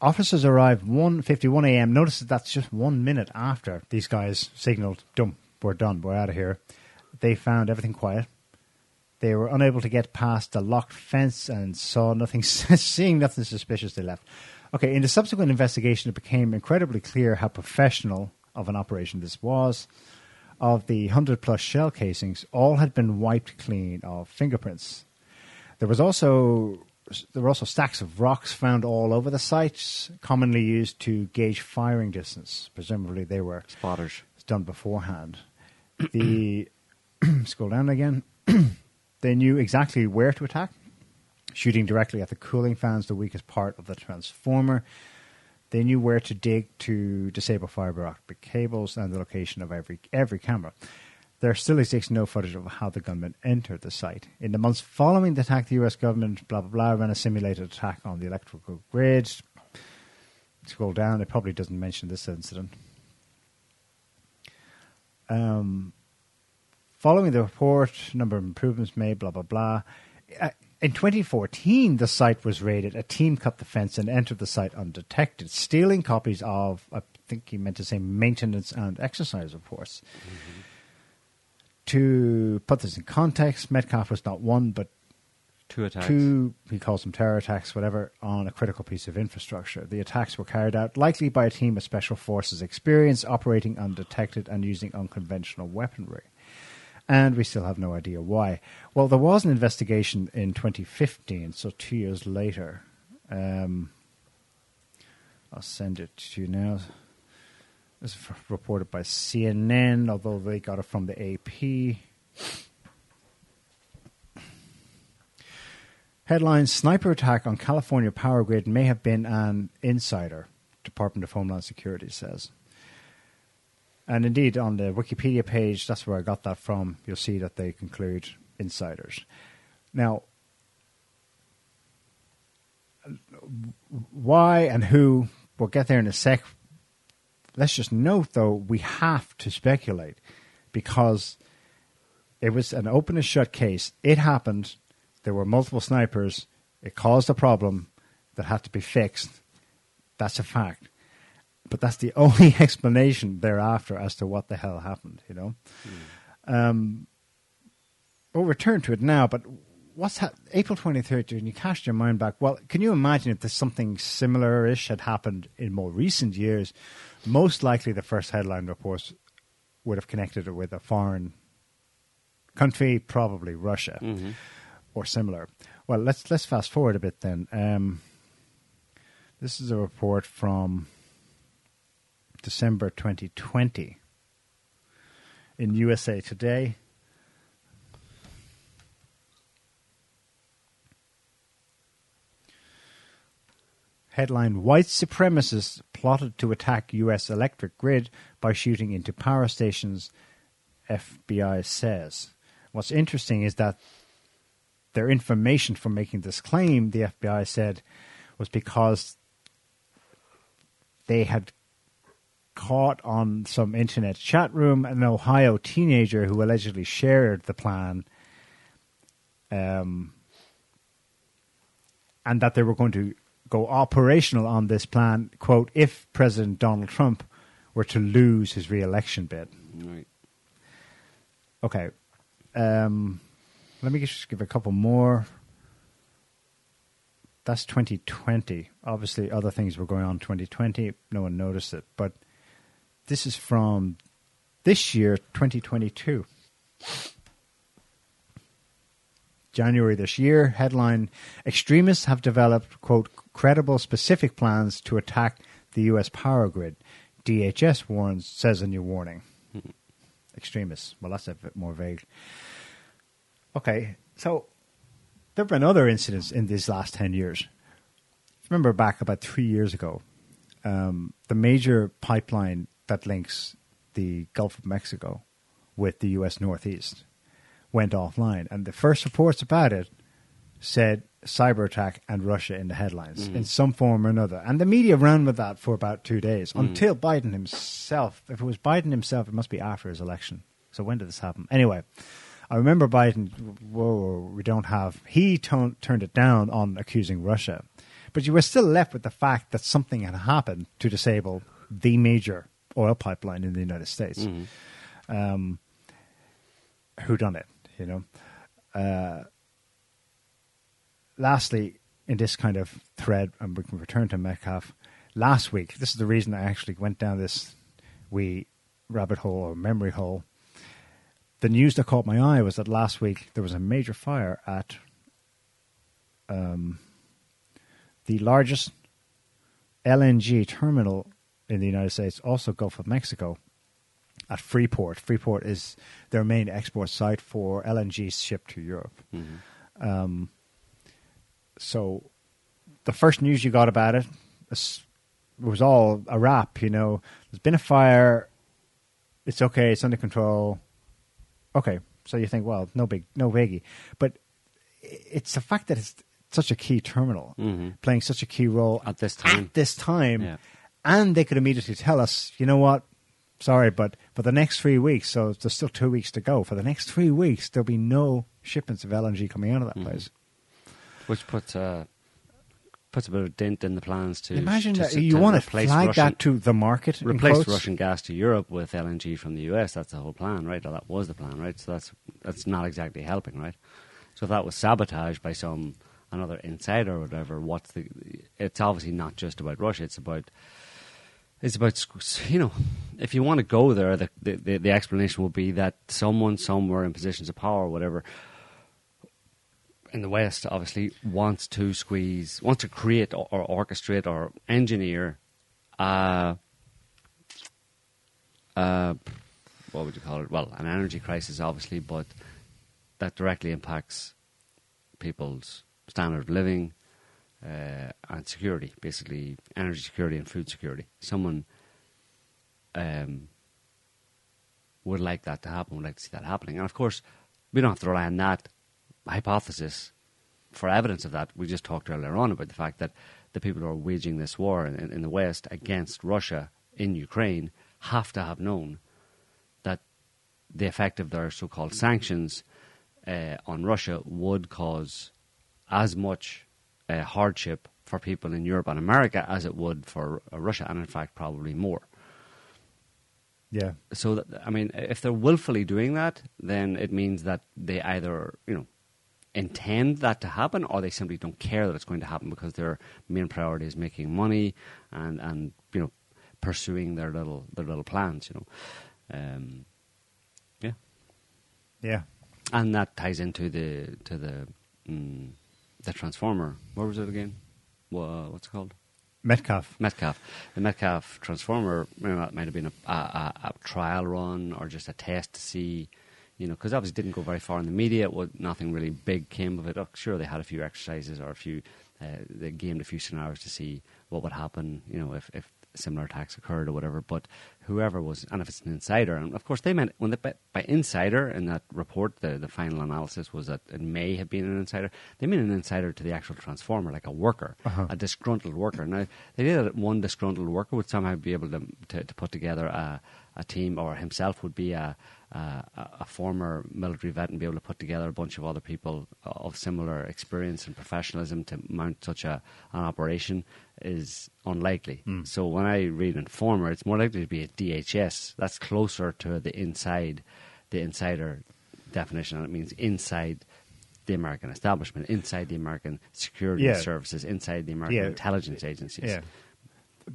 Officers arrived 1.51 a.m. Notice that that's just one minute after these guys signaled, done, we're done, we're out of here. They found everything quiet. They were unable to get past the locked fence and saw nothing, seeing nothing suspicious, they left. Okay, in the subsequent investigation, it became incredibly clear how professional of an operation this was. Of the 100 plus shell casings, all had been wiped clean of fingerprints. There was also there were also stacks of rocks found all over the site, commonly used to gauge firing distance. Presumably, they were Spotters. done beforehand. The scroll down again. they knew exactly where to attack, shooting directly at the cooling fans, the weakest part of the transformer. They knew where to dig to disable fiber optic cables and the location of every every camera. There still exists no footage of how the gunmen entered the site. In the months following the attack, the US government, blah, blah, blah, ran a simulated attack on the electrical grid. Scroll down, it probably doesn't mention this incident. Um, following the report, number of improvements made, blah, blah, blah. Uh, in 2014, the site was raided. A team cut the fence and entered the site undetected, stealing copies of, I think he meant to say, maintenance and exercise reports. To put this in context, Metcalf was not one, but Two attacks. two, he calls them terror attacks, whatever, on a critical piece of infrastructure. The attacks were carried out likely by a team of special forces experienced operating undetected and using unconventional weaponry. And we still have no idea why. Well, there was an investigation in 2015, so two years later. Um, I'll send it to you now. Is reported by CNN, although they got it from the AP. Headline Sniper attack on California power grid may have been an insider, Department of Homeland Security says. And indeed, on the Wikipedia page, that's where I got that from. You'll see that they conclude insiders. Now, why and who, we'll get there in a sec. Let's just note, though, we have to speculate because it was an open and shut case. It happened. There were multiple snipers. It caused a problem that had to be fixed. That's a fact. But that's the only explanation thereafter as to what the hell happened, you know? Um, we'll return to it now, but what's ha- April 23rd, when you cast your mind back, well, can you imagine if there's something similar ish had happened in more recent years? Most likely the first headline reports would have connected it with a foreign country, probably Russia Mm-hmm. or similar. Well, let's let's fast forward a bit then. Um, this is a report from December 2020 in USA Today. Headline White supremacists plotted to attack U.S. electric grid by shooting into power stations, FBI says. What's interesting is that their information for making this claim, the FBI said, was because they had caught on some internet chat room an Ohio teenager who allegedly shared the plan, um, and that they were going to go operational on this plan, quote, if President Donald Trump were to lose his re-election bid. Right. Okay. Um, let me just give a couple more. That's 2020. Obviously, other things were going on in 2020. No one noticed it. But this is from this year, 2022. January this year. Headline Extremists have developed, quote, credible specific plans to attack the U.S. power grid. DHS warns, says a new warning. Extremists. Well, that's a bit more vague. Okay, so there have been other incidents in these last 10 years. Remember back about three years ago, um, the major pipeline that links the Gulf of Mexico with the U.S. Northeast went offline. And the first reports about it said cyber attack and Russia in the headlines mm-hmm. in some form or another. And the media ran with that for about two days mm. until Biden himself, if it was Biden himself, it must be after his election. So when did this happen? Anyway, I remember Biden, whoa, we don't have, he ton- turned it down on accusing Russia. But you were still left with the fact that something had happened to disable the major oil pipeline in the United States. Mm-hmm. Um, who done it, you know? Uh, lastly, in this kind of thread, and we can return to Metcalf. Last week, this is the reason I actually went down this wee rabbit hole or memory hole. The news that caught my eye was that last week there was a major fire at um, the largest LNG terminal in the United States, also Gulf of Mexico, at Freeport. Freeport is their main export site for LNG shipped to Europe. Um, so the first news you got about it was, all a wrap. You know, there's been a fire. It's okay. It's under control. Okay, so you think, well, no big, no biggie, but it's the fact that it's such a key terminal, playing such a key role At this time. At this time, Yeah. and they could immediately tell us, you know what? Sorry, but for the next three weeks, so there's still two weeks to go. For the next three weeks, there'll be no shipments of LNG coming out of that place. which puts uh, puts a bit of dent in the plans to Imagine to, that to, you want to replace flag Russian, that to the market. replace. Russian gas to Europe with LNG from the US. That's the whole plan, right? Or that was the plan, right? So that's that's not exactly helping, right? So if that was sabotaged by some another insider or whatever, what's the? It's obviously not just about Russia. It's about it's about you know if you want to go there, the, the the the explanation will be that someone somewhere in positions of power, or whatever, in the West, obviously wants to squeeze, wants to create or, or orchestrate or engineer, uh, uh, what would you call it? Well, an energy crisis, obviously, but that directly impacts people's standard of living uh, and security, basically energy security and food security. Someone um, would like that to happen, would like to see that happening. And of course, we don't have to rely on that hypothesis for evidence of that. We just talked earlier on about the fact that the people who are waging this war in, in the West against Russia in Ukraine have to have known that the effect of their so called sanctions uh, on Russia would cause as much uh, hardship for people in Europe and America as it would for uh, Russia, and in fact, probably more Yeah, so that, I mean, if they're willfully doing that, then it means that they either you know intend that to happen, or they simply don't care that it's going to happen because their main priority is making money and and you know pursuing their little their little plans. You know, um, yeah, yeah. and that ties into the to the mm, the transformer. What was it again? Wha what's it called? Metcalf. Metcalf. The Metcalf transformer, you know, that might have been a, a, a, a trial run or just a test to see, you know, because obviously it didn't go very far in the media. It was, nothing really big came of it. Oh, sure, they had a few exercises or a few, uh, they gamed a few scenarios to see what would happen, you know, if, if similar attacks occurred or whatever. But whoever was, and if it's an insider, and of course they meant when they, by, by insider in that report, the the final analysis was that it may have been an insider. They mean an insider to the actual transformer, like a worker, Uh-huh. a disgruntled worker. Now they did that one disgruntled worker would somehow be able to to, to put together a, a team, or himself would be a, a a former military vet and be able to put together a bunch of other people of similar experience and professionalism to mount such a an operation is unlikely. So when I read informer, it's more likely to be a DHS. That's closer to the inside, the insider definition, and it means inside the American establishment, inside the American security Yeah. services, inside the American Yeah. intelligence agencies. Yeah.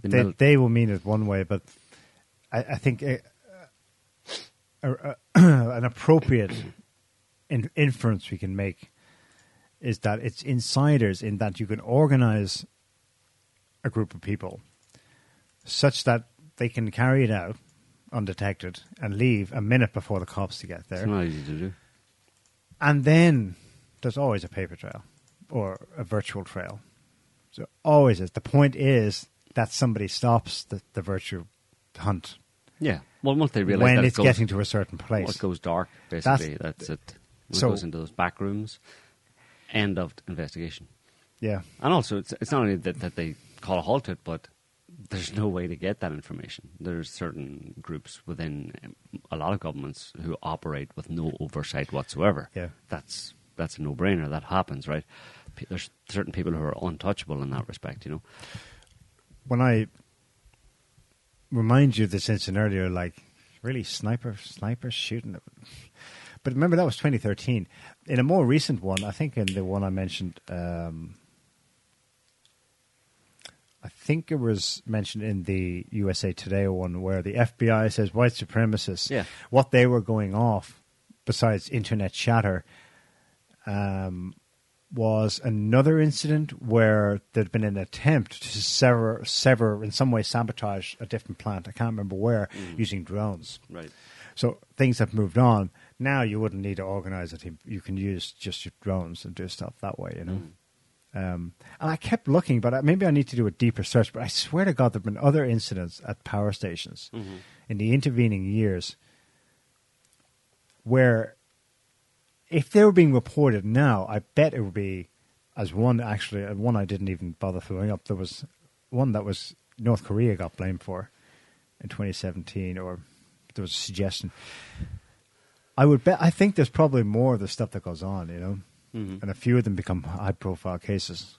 The they, mil- they will mean it one way, but I, I think uh, uh, uh, an appropriate in, inference we can make is that it's insiders in that you can organize a group of people such that they can carry it out undetected and leave a minute before the cops to get there. It's not easy to do. And then there's always a paper trail or a virtual trail. So always is. The point is that somebody stops the, the virtual hunt Yeah. Well, once they realize when that it's it goes, getting to a certain well, place. it goes dark, basically, that's, it. When so- it goes into those back rooms, end of investigation. yeah. And also, it's, it's not only that, that they call a halt to it, but there's no way to get that information. There's certain groups within a lot of governments who operate with no oversight whatsoever. Yeah. That's that's a no-brainer. That happens, right? There's certain people who are untouchable in that respect, you know. When I remind you of this incident earlier, like really sniper snipers shooting. But remember that was 2013. In a more recent one, I think in the one I mentioned, um, I think it was mentioned in the USA Today one where the FBI says white supremacists, Yeah. what they were going off besides internet chatter, um, was another incident where there'd been an attempt to sever, sever, in some way sabotage a different plant. I can't remember where, using drones. Right. So things have moved on. Now you wouldn't need to organize a team. You can use just your drones and do stuff that way, you know. Um, and I kept looking, but maybe I need to do a deeper search. But I swear to God, there've been other incidents at power stations in the intervening years where, if they were being reported now, I bet it would be as one actually, uh, one I didn't even bother throwing up. There was one that was North Korea got blamed for in 2017, or there was a suggestion. I would bet. I think there's probably more of the stuff that goes on, you know, Mhm. and a few of them become high-profile cases.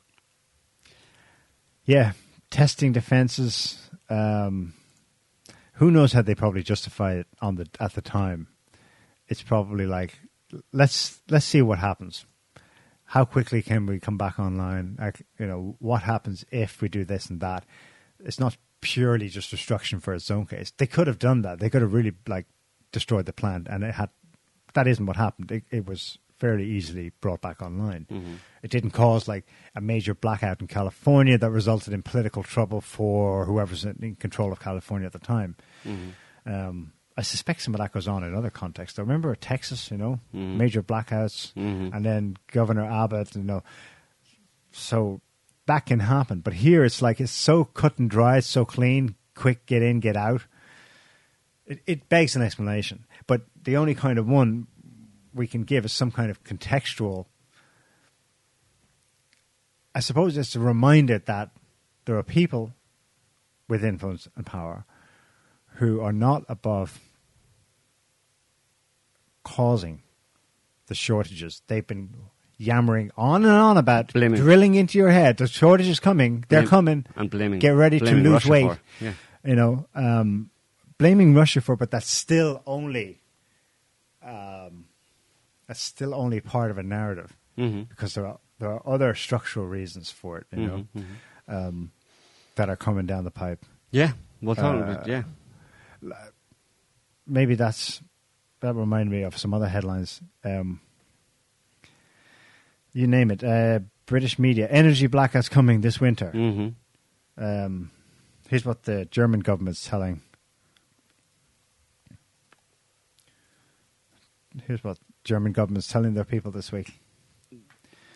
Yeah, testing defenses. Um, who knows how they probably justify it on the at the time? It's probably like let's let's see what happens. How quickly can we come back online? Like, you know, what happens if we do this and that? It's not purely just destruction for its own case. They could have done that. They could have really like destroyed the plant, and it had. That isn't what happened. It, it was fairly easily brought back online. It didn't cause like a major blackout in California that resulted in political trouble for whoever's in control of California at the time. Um, I suspect some of that goes on in other contexts. I remember Texas, you know, major blackouts, Mhm. and then Governor Abbott, you know. So that can happen, but here it's like it's so cut and dry, it's so clean, quick, get in, get out. It, it begs an explanation, but the only kind of one we can give is some kind of contextual. I suppose it's a reminder that there are people with influence and power who are not above causing the shortages. They've been yammering on and on about Blaming- drilling into your head. The shortage is coming. They're Blame- coming. and blaming- Get ready to lose Russia weight. Yeah. You know, um, blaming Russia for, it, but that's still only, um, that's still only part of a narrative Mhm. because there are there are other structural reasons for it. You know, Mhm, um, that are coming down the pipe. Yeah. Well, Uh, yeah. maybe that's that reminded me of some other headlines. Um, you name it. Uh, British media: energy blackouts coming this winter. hmm Um, here's what the German government's telling. Here's what German government's telling their people this week.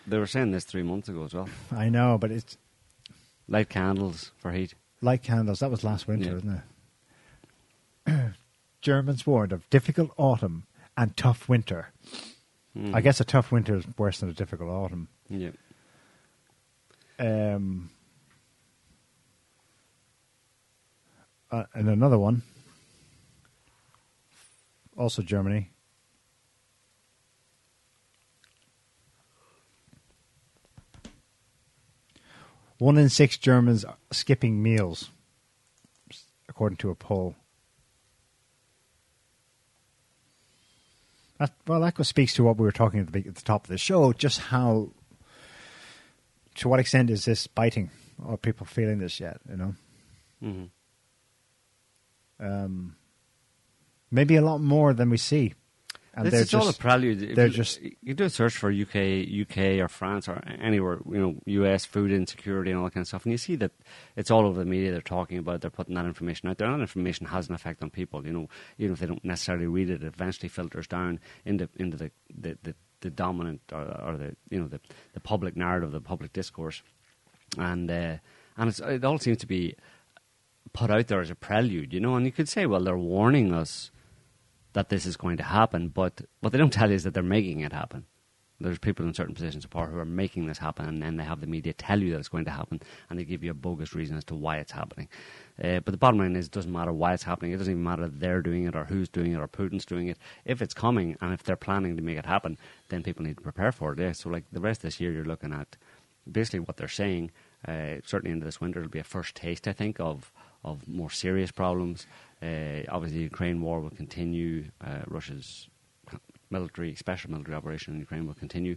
They were saying this three months ago as well. I know, but it's Light candles for heat. light candles. That was last winter, Yeah. isn't it? Germans warned of difficult autumn and tough winter. Mm. I guess a tough winter is worse than a difficult autumn. Yeah. Um, uh, and another one, also Germany. One in six Germans are skipping meals, according to a poll. That, well, that speaks to what we were talking at the, at the top of the show, just how to what extent is this biting? Are people feeling this yet? You know, hmm um, maybe a lot more than we see. And This they're is all a prelude. If they're you, just- you do a search for UK, UK or France or anywhere, you know, US food insecurity and all that kind of stuff, and you see that it's all over the media. They're talking about, they're putting that information out there. And that information has an effect on people. You know, even if they don't necessarily read it, it eventually filters down into into the the, the, the dominant or, or the you know the the public narrative, the public discourse, and uh, and it's, it all seems to be put out there as a prelude. You know, and you could say, well, they're warning us that this is going to happen, but what they don't tell you is that they're making it happen. There's people in certain positions of power who are making this happen, and then they have the media tell you that it's going to happen, and they give you a bogus reason as to why it's happening. Uh, but the bottom line is, it doesn't matter why it's happening. It doesn't even matter if they're doing it or who's doing it or Putin's doing it. If it's coming and if they're planning to make it happen, then people need to prepare for it. Yeah. So, like the rest of this year, you're looking at basically what they're saying. Uh, certainly into this winter, it'll be a first taste, I think, of of more serious problems. Uh, obviously, the Ukraine war will continue. Uh, Russia's military, special military operation in Ukraine will continue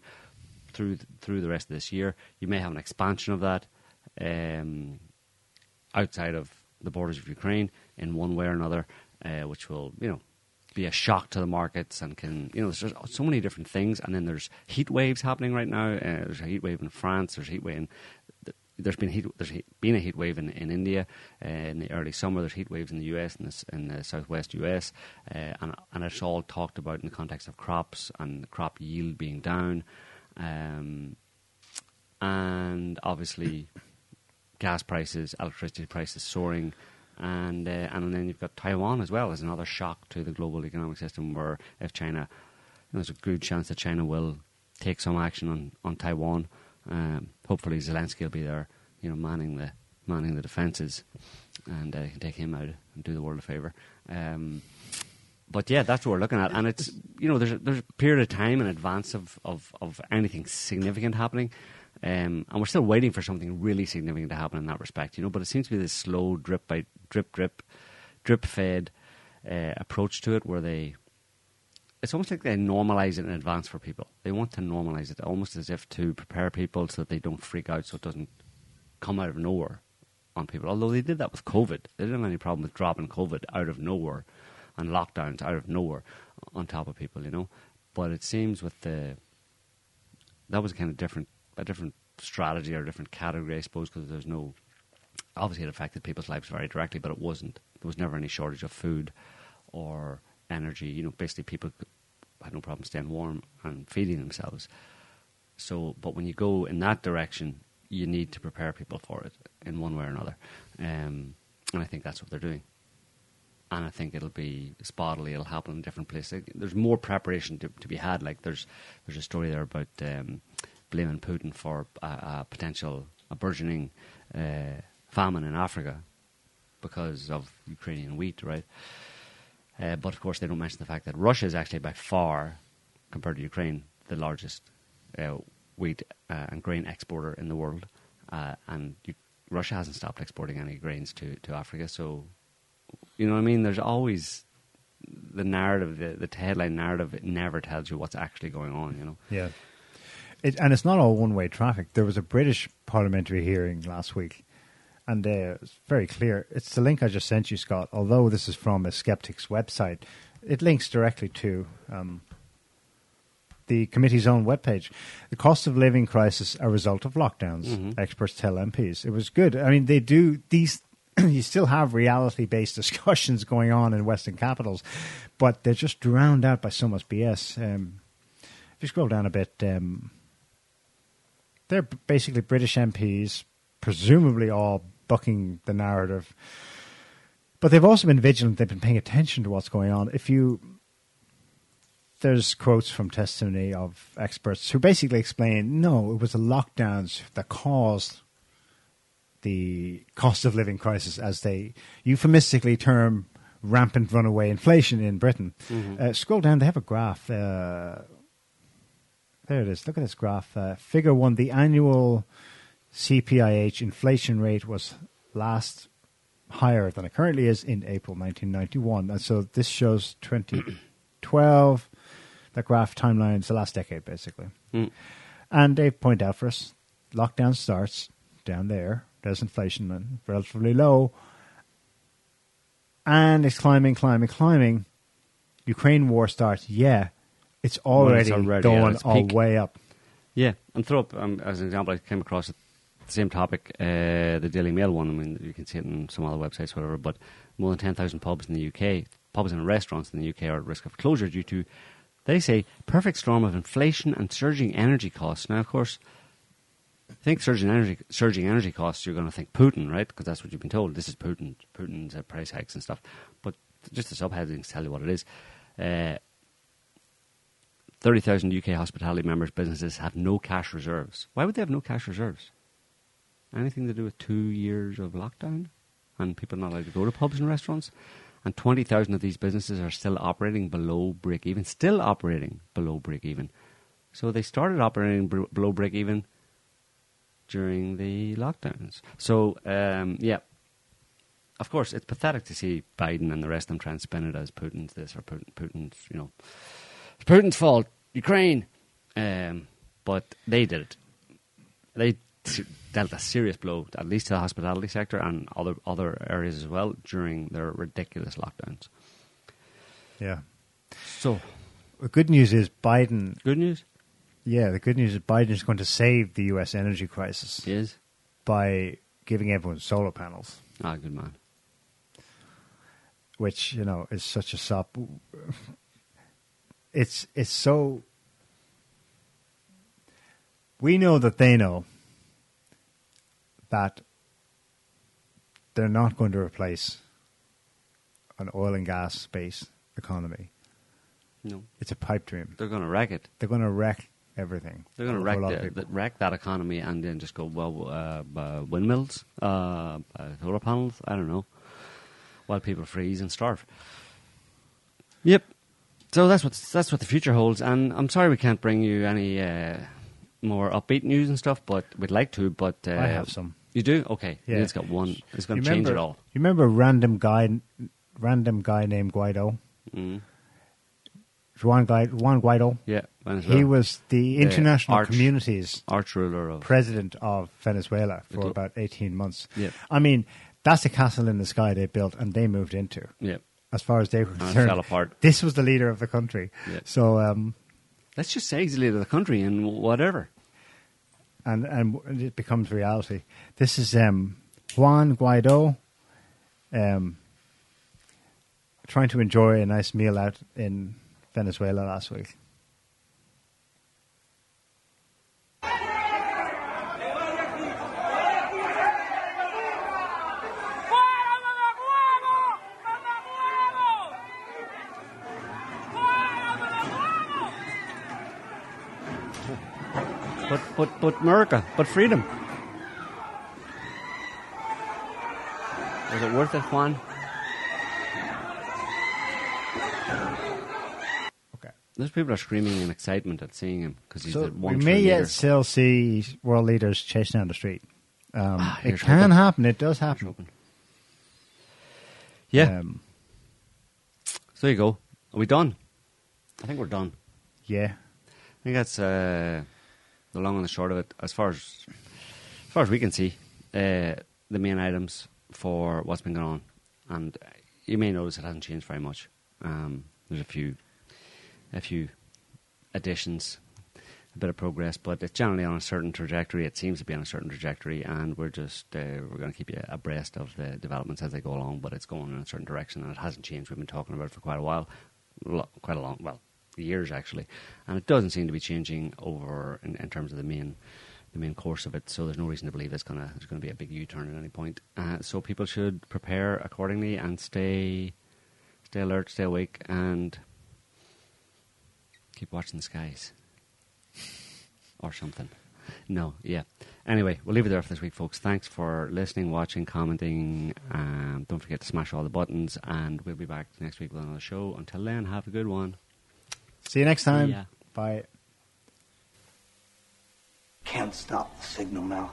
through th- through the rest of this year. You may have an expansion of that um, outside of the borders of Ukraine in one way or another, uh, which will you know be a shock to the markets and can you know there's so many different things. And then there's heat waves happening right now. Uh, there's a heat wave in France. There's a heat wave in there's been heat, there's heat, been a heat wave in, in India uh, in the early summer. There's heat waves in the US and the, in the southwest US, uh, and and it's all talked about in the context of crops and crop yield being down, um, and obviously gas prices, electricity prices soaring. And uh, and then you've got Taiwan as well as another shock to the global economic system. Where if China, you know, there's a good chance that China will take some action on on Taiwan. Um, hopefully Zelensky will be there, you know, manning the manning the defences, and uh, take him out and do the world a favour. Um, but yeah, that's what we're looking at, and it's you know there's a, there's a period of time in advance of, of, of anything significant happening, um, and we're still waiting for something really significant to happen in that respect, you know. But it seems to be this slow drip by drip drip, drip fed uh, approach to it, where they it's almost like they normalize it in advance for people. They want to normalize it almost as if to prepare people so that they don't freak out, so it doesn't come out of nowhere on people. Although they did that with COVID, they didn't have any problem with dropping COVID out of nowhere and lockdowns out of nowhere on top of people, you know. But it seems with the that was kind of different, a different strategy or a different category, I suppose, because there's no obviously it affected people's lives very directly, but it wasn't. There was never any shortage of food or energy. You know, basically people had no problem staying warm and feeding themselves. So, but when you go in that direction, you need to prepare people for it in one way or another. Um, and I think that's what they're doing. And I think it'll be spottily. It'll happen in different places. There's more preparation to, to be had. Like there's there's a story there about um, blaming Putin for a, a potential a burgeoning uh, famine in Africa because of Ukrainian wheat, right? Uh, but of course, they don't mention the fact that Russia is actually by far, compared to Ukraine, the largest uh, wheat uh, and grain exporter in the world. Uh, and you, Russia hasn't stopped exporting any grains to, to Africa. So, you know what I mean? There's always the narrative, the, the headline narrative, it never tells you what's actually going on, you know? Yeah. It, and it's not all one way traffic. There was a British parliamentary hearing last week, and uh, it's very clear. It's the link I just sent you, Scott. Although this is from a skeptic's website, it links directly to um, the committee's own webpage. The cost of living crisis a result of lockdowns, experts tell MPs. It was good. I mean, they do these. you still have reality based discussions going on in Western capitals, but they're just drowned out by so much BS. Um, if you scroll down a bit, um, they're basically British MPs, presumably all bucking the narrative. But they've also been vigilant. They've been paying attention to what's going on. If you, there's quotes from testimony of experts who basically explain, no, it was the lockdowns that caused the cost of living crisis, as they euphemistically term rampant runaway inflation in Britain. Uh, scroll down, they have a graph. Uh, there it is. Look at this graph. Uh, figure one: the annual CPIH inflation rate was last higher than it currently is in April 1991, and so this shows 2012. the graph timeline is the last decade, basically. Mm. And they point out for us, lockdown starts down there. There's inflation and relatively low, and it's climbing, climbing, climbing. Ukraine war starts, yeah, It's already, already at going its all peak. way up. Yeah, and throw up um, as an example. I came across the same topic, uh, the Daily Mail one. I mean, you can see it on some other websites, whatever. But more than ten thousand pubs in the UK, pubs and restaurants in the UK are at risk of closure due to, they say, perfect storm of inflation and surging energy costs. Now, of course, think surging energy, surging energy costs. You're going to think Putin, right? Because that's what you've been told. This is Putin, Putin's uh, price hikes and stuff. But just the subheadings tell you what it is. Uh, 30,000 UK hospitality members' businesses have no cash reserves. Why would they have no cash reserves? Anything to do with two years of lockdown and people not allowed to go to pubs and restaurants? And 20,000 of these businesses are still operating below break even, still operating below break even. So they started operating br- below break even during the lockdowns. So, um, yeah. Of course, it's pathetic to see Biden and the rest of them trying to spin it as Putin's this or Putin, Putin's, you know, Putin's fault, Ukraine. Um, but they did it. They dealt a serious blow, at least to the hospitality sector and other other areas as well, during their ridiculous lockdowns. Yeah. So, The good news is Biden. good news Yeah, the good news is Biden is going to save the U.S. energy crisis is by giving everyone solar panels, ah, good man. which you know is such a sop. It's it's so. We know that they know that they're not going to replace an oil and gas based economy. No, It's a pipe dream. they're going to wreck it. They're going to wreck everything. They're going to wreck the, the, wreck that economy and then just go well, uh, uh, windmills, uh, uh, solar panels. I don't know, while people freeze and starve. Yep. So that's what that's what the future holds, and I'm sorry we can't bring you any uh, more upbeat news and stuff, but we'd like to. But uh, I have some. You do? Okay. Yeah. It's got one. It's going to change it all. You remember random guy, random guy named Guaido, Mm. Juan, Guai- Juan Guaido. Yeah. Venezuela. He was the international arch- community's arch ruler of. president of Venezuela for about eighteen months. Yeah. I mean, that's a castle in the sky they built and they moved into. yeah. As far as they were concerned, fell apart. This was the leader of the country. Yeah. So, um, Let's just say he's the leader of the country and whatever. And and it becomes reality. This is um, Juan Guaido, um, trying to enjoy a nice meal out in Venezuela last week. But but America, but freedom. Was it worth it, Juan? Okay. Those people are screaming in excitement at seeing him because he's So the we one may true yet leader. still see world leaders chasing down the street. Um, Ah, it can hoping. happen. It does happen. Yeah. Um, so there you go. Are we done? I think we're done. yeah. I think that's uh, the long and the short of it. As far as as far as we can see, uh, the main items for what's been going on, and you may notice it hasn't changed very much. Um, there's a few, a few additions, a bit of progress, but it's generally on a certain trajectory. It seems to be on a certain trajectory, and we're just uh, we're going to keep you abreast of the developments as they go along. But it's going in a certain direction, and it hasn't changed. We've been talking about it for quite a while, quite a long, well, years actually, and it doesn't seem to be changing over in, in terms of the main the main course of it. So there's no reason to believe it's gonna there's to be a big U-turn at any point. Uh, so people should prepare accordingly and stay stay alert, stay awake, and keep watching the skies or something. No, yeah. Anyway, we'll leave it there for this week, folks. Thanks for listening, watching, commenting. Um, don't forget to smash all the buttons, and we'll be back next week with another show. Until then, have a good one. See you next time. ya. Bye. Can't stop the signal now.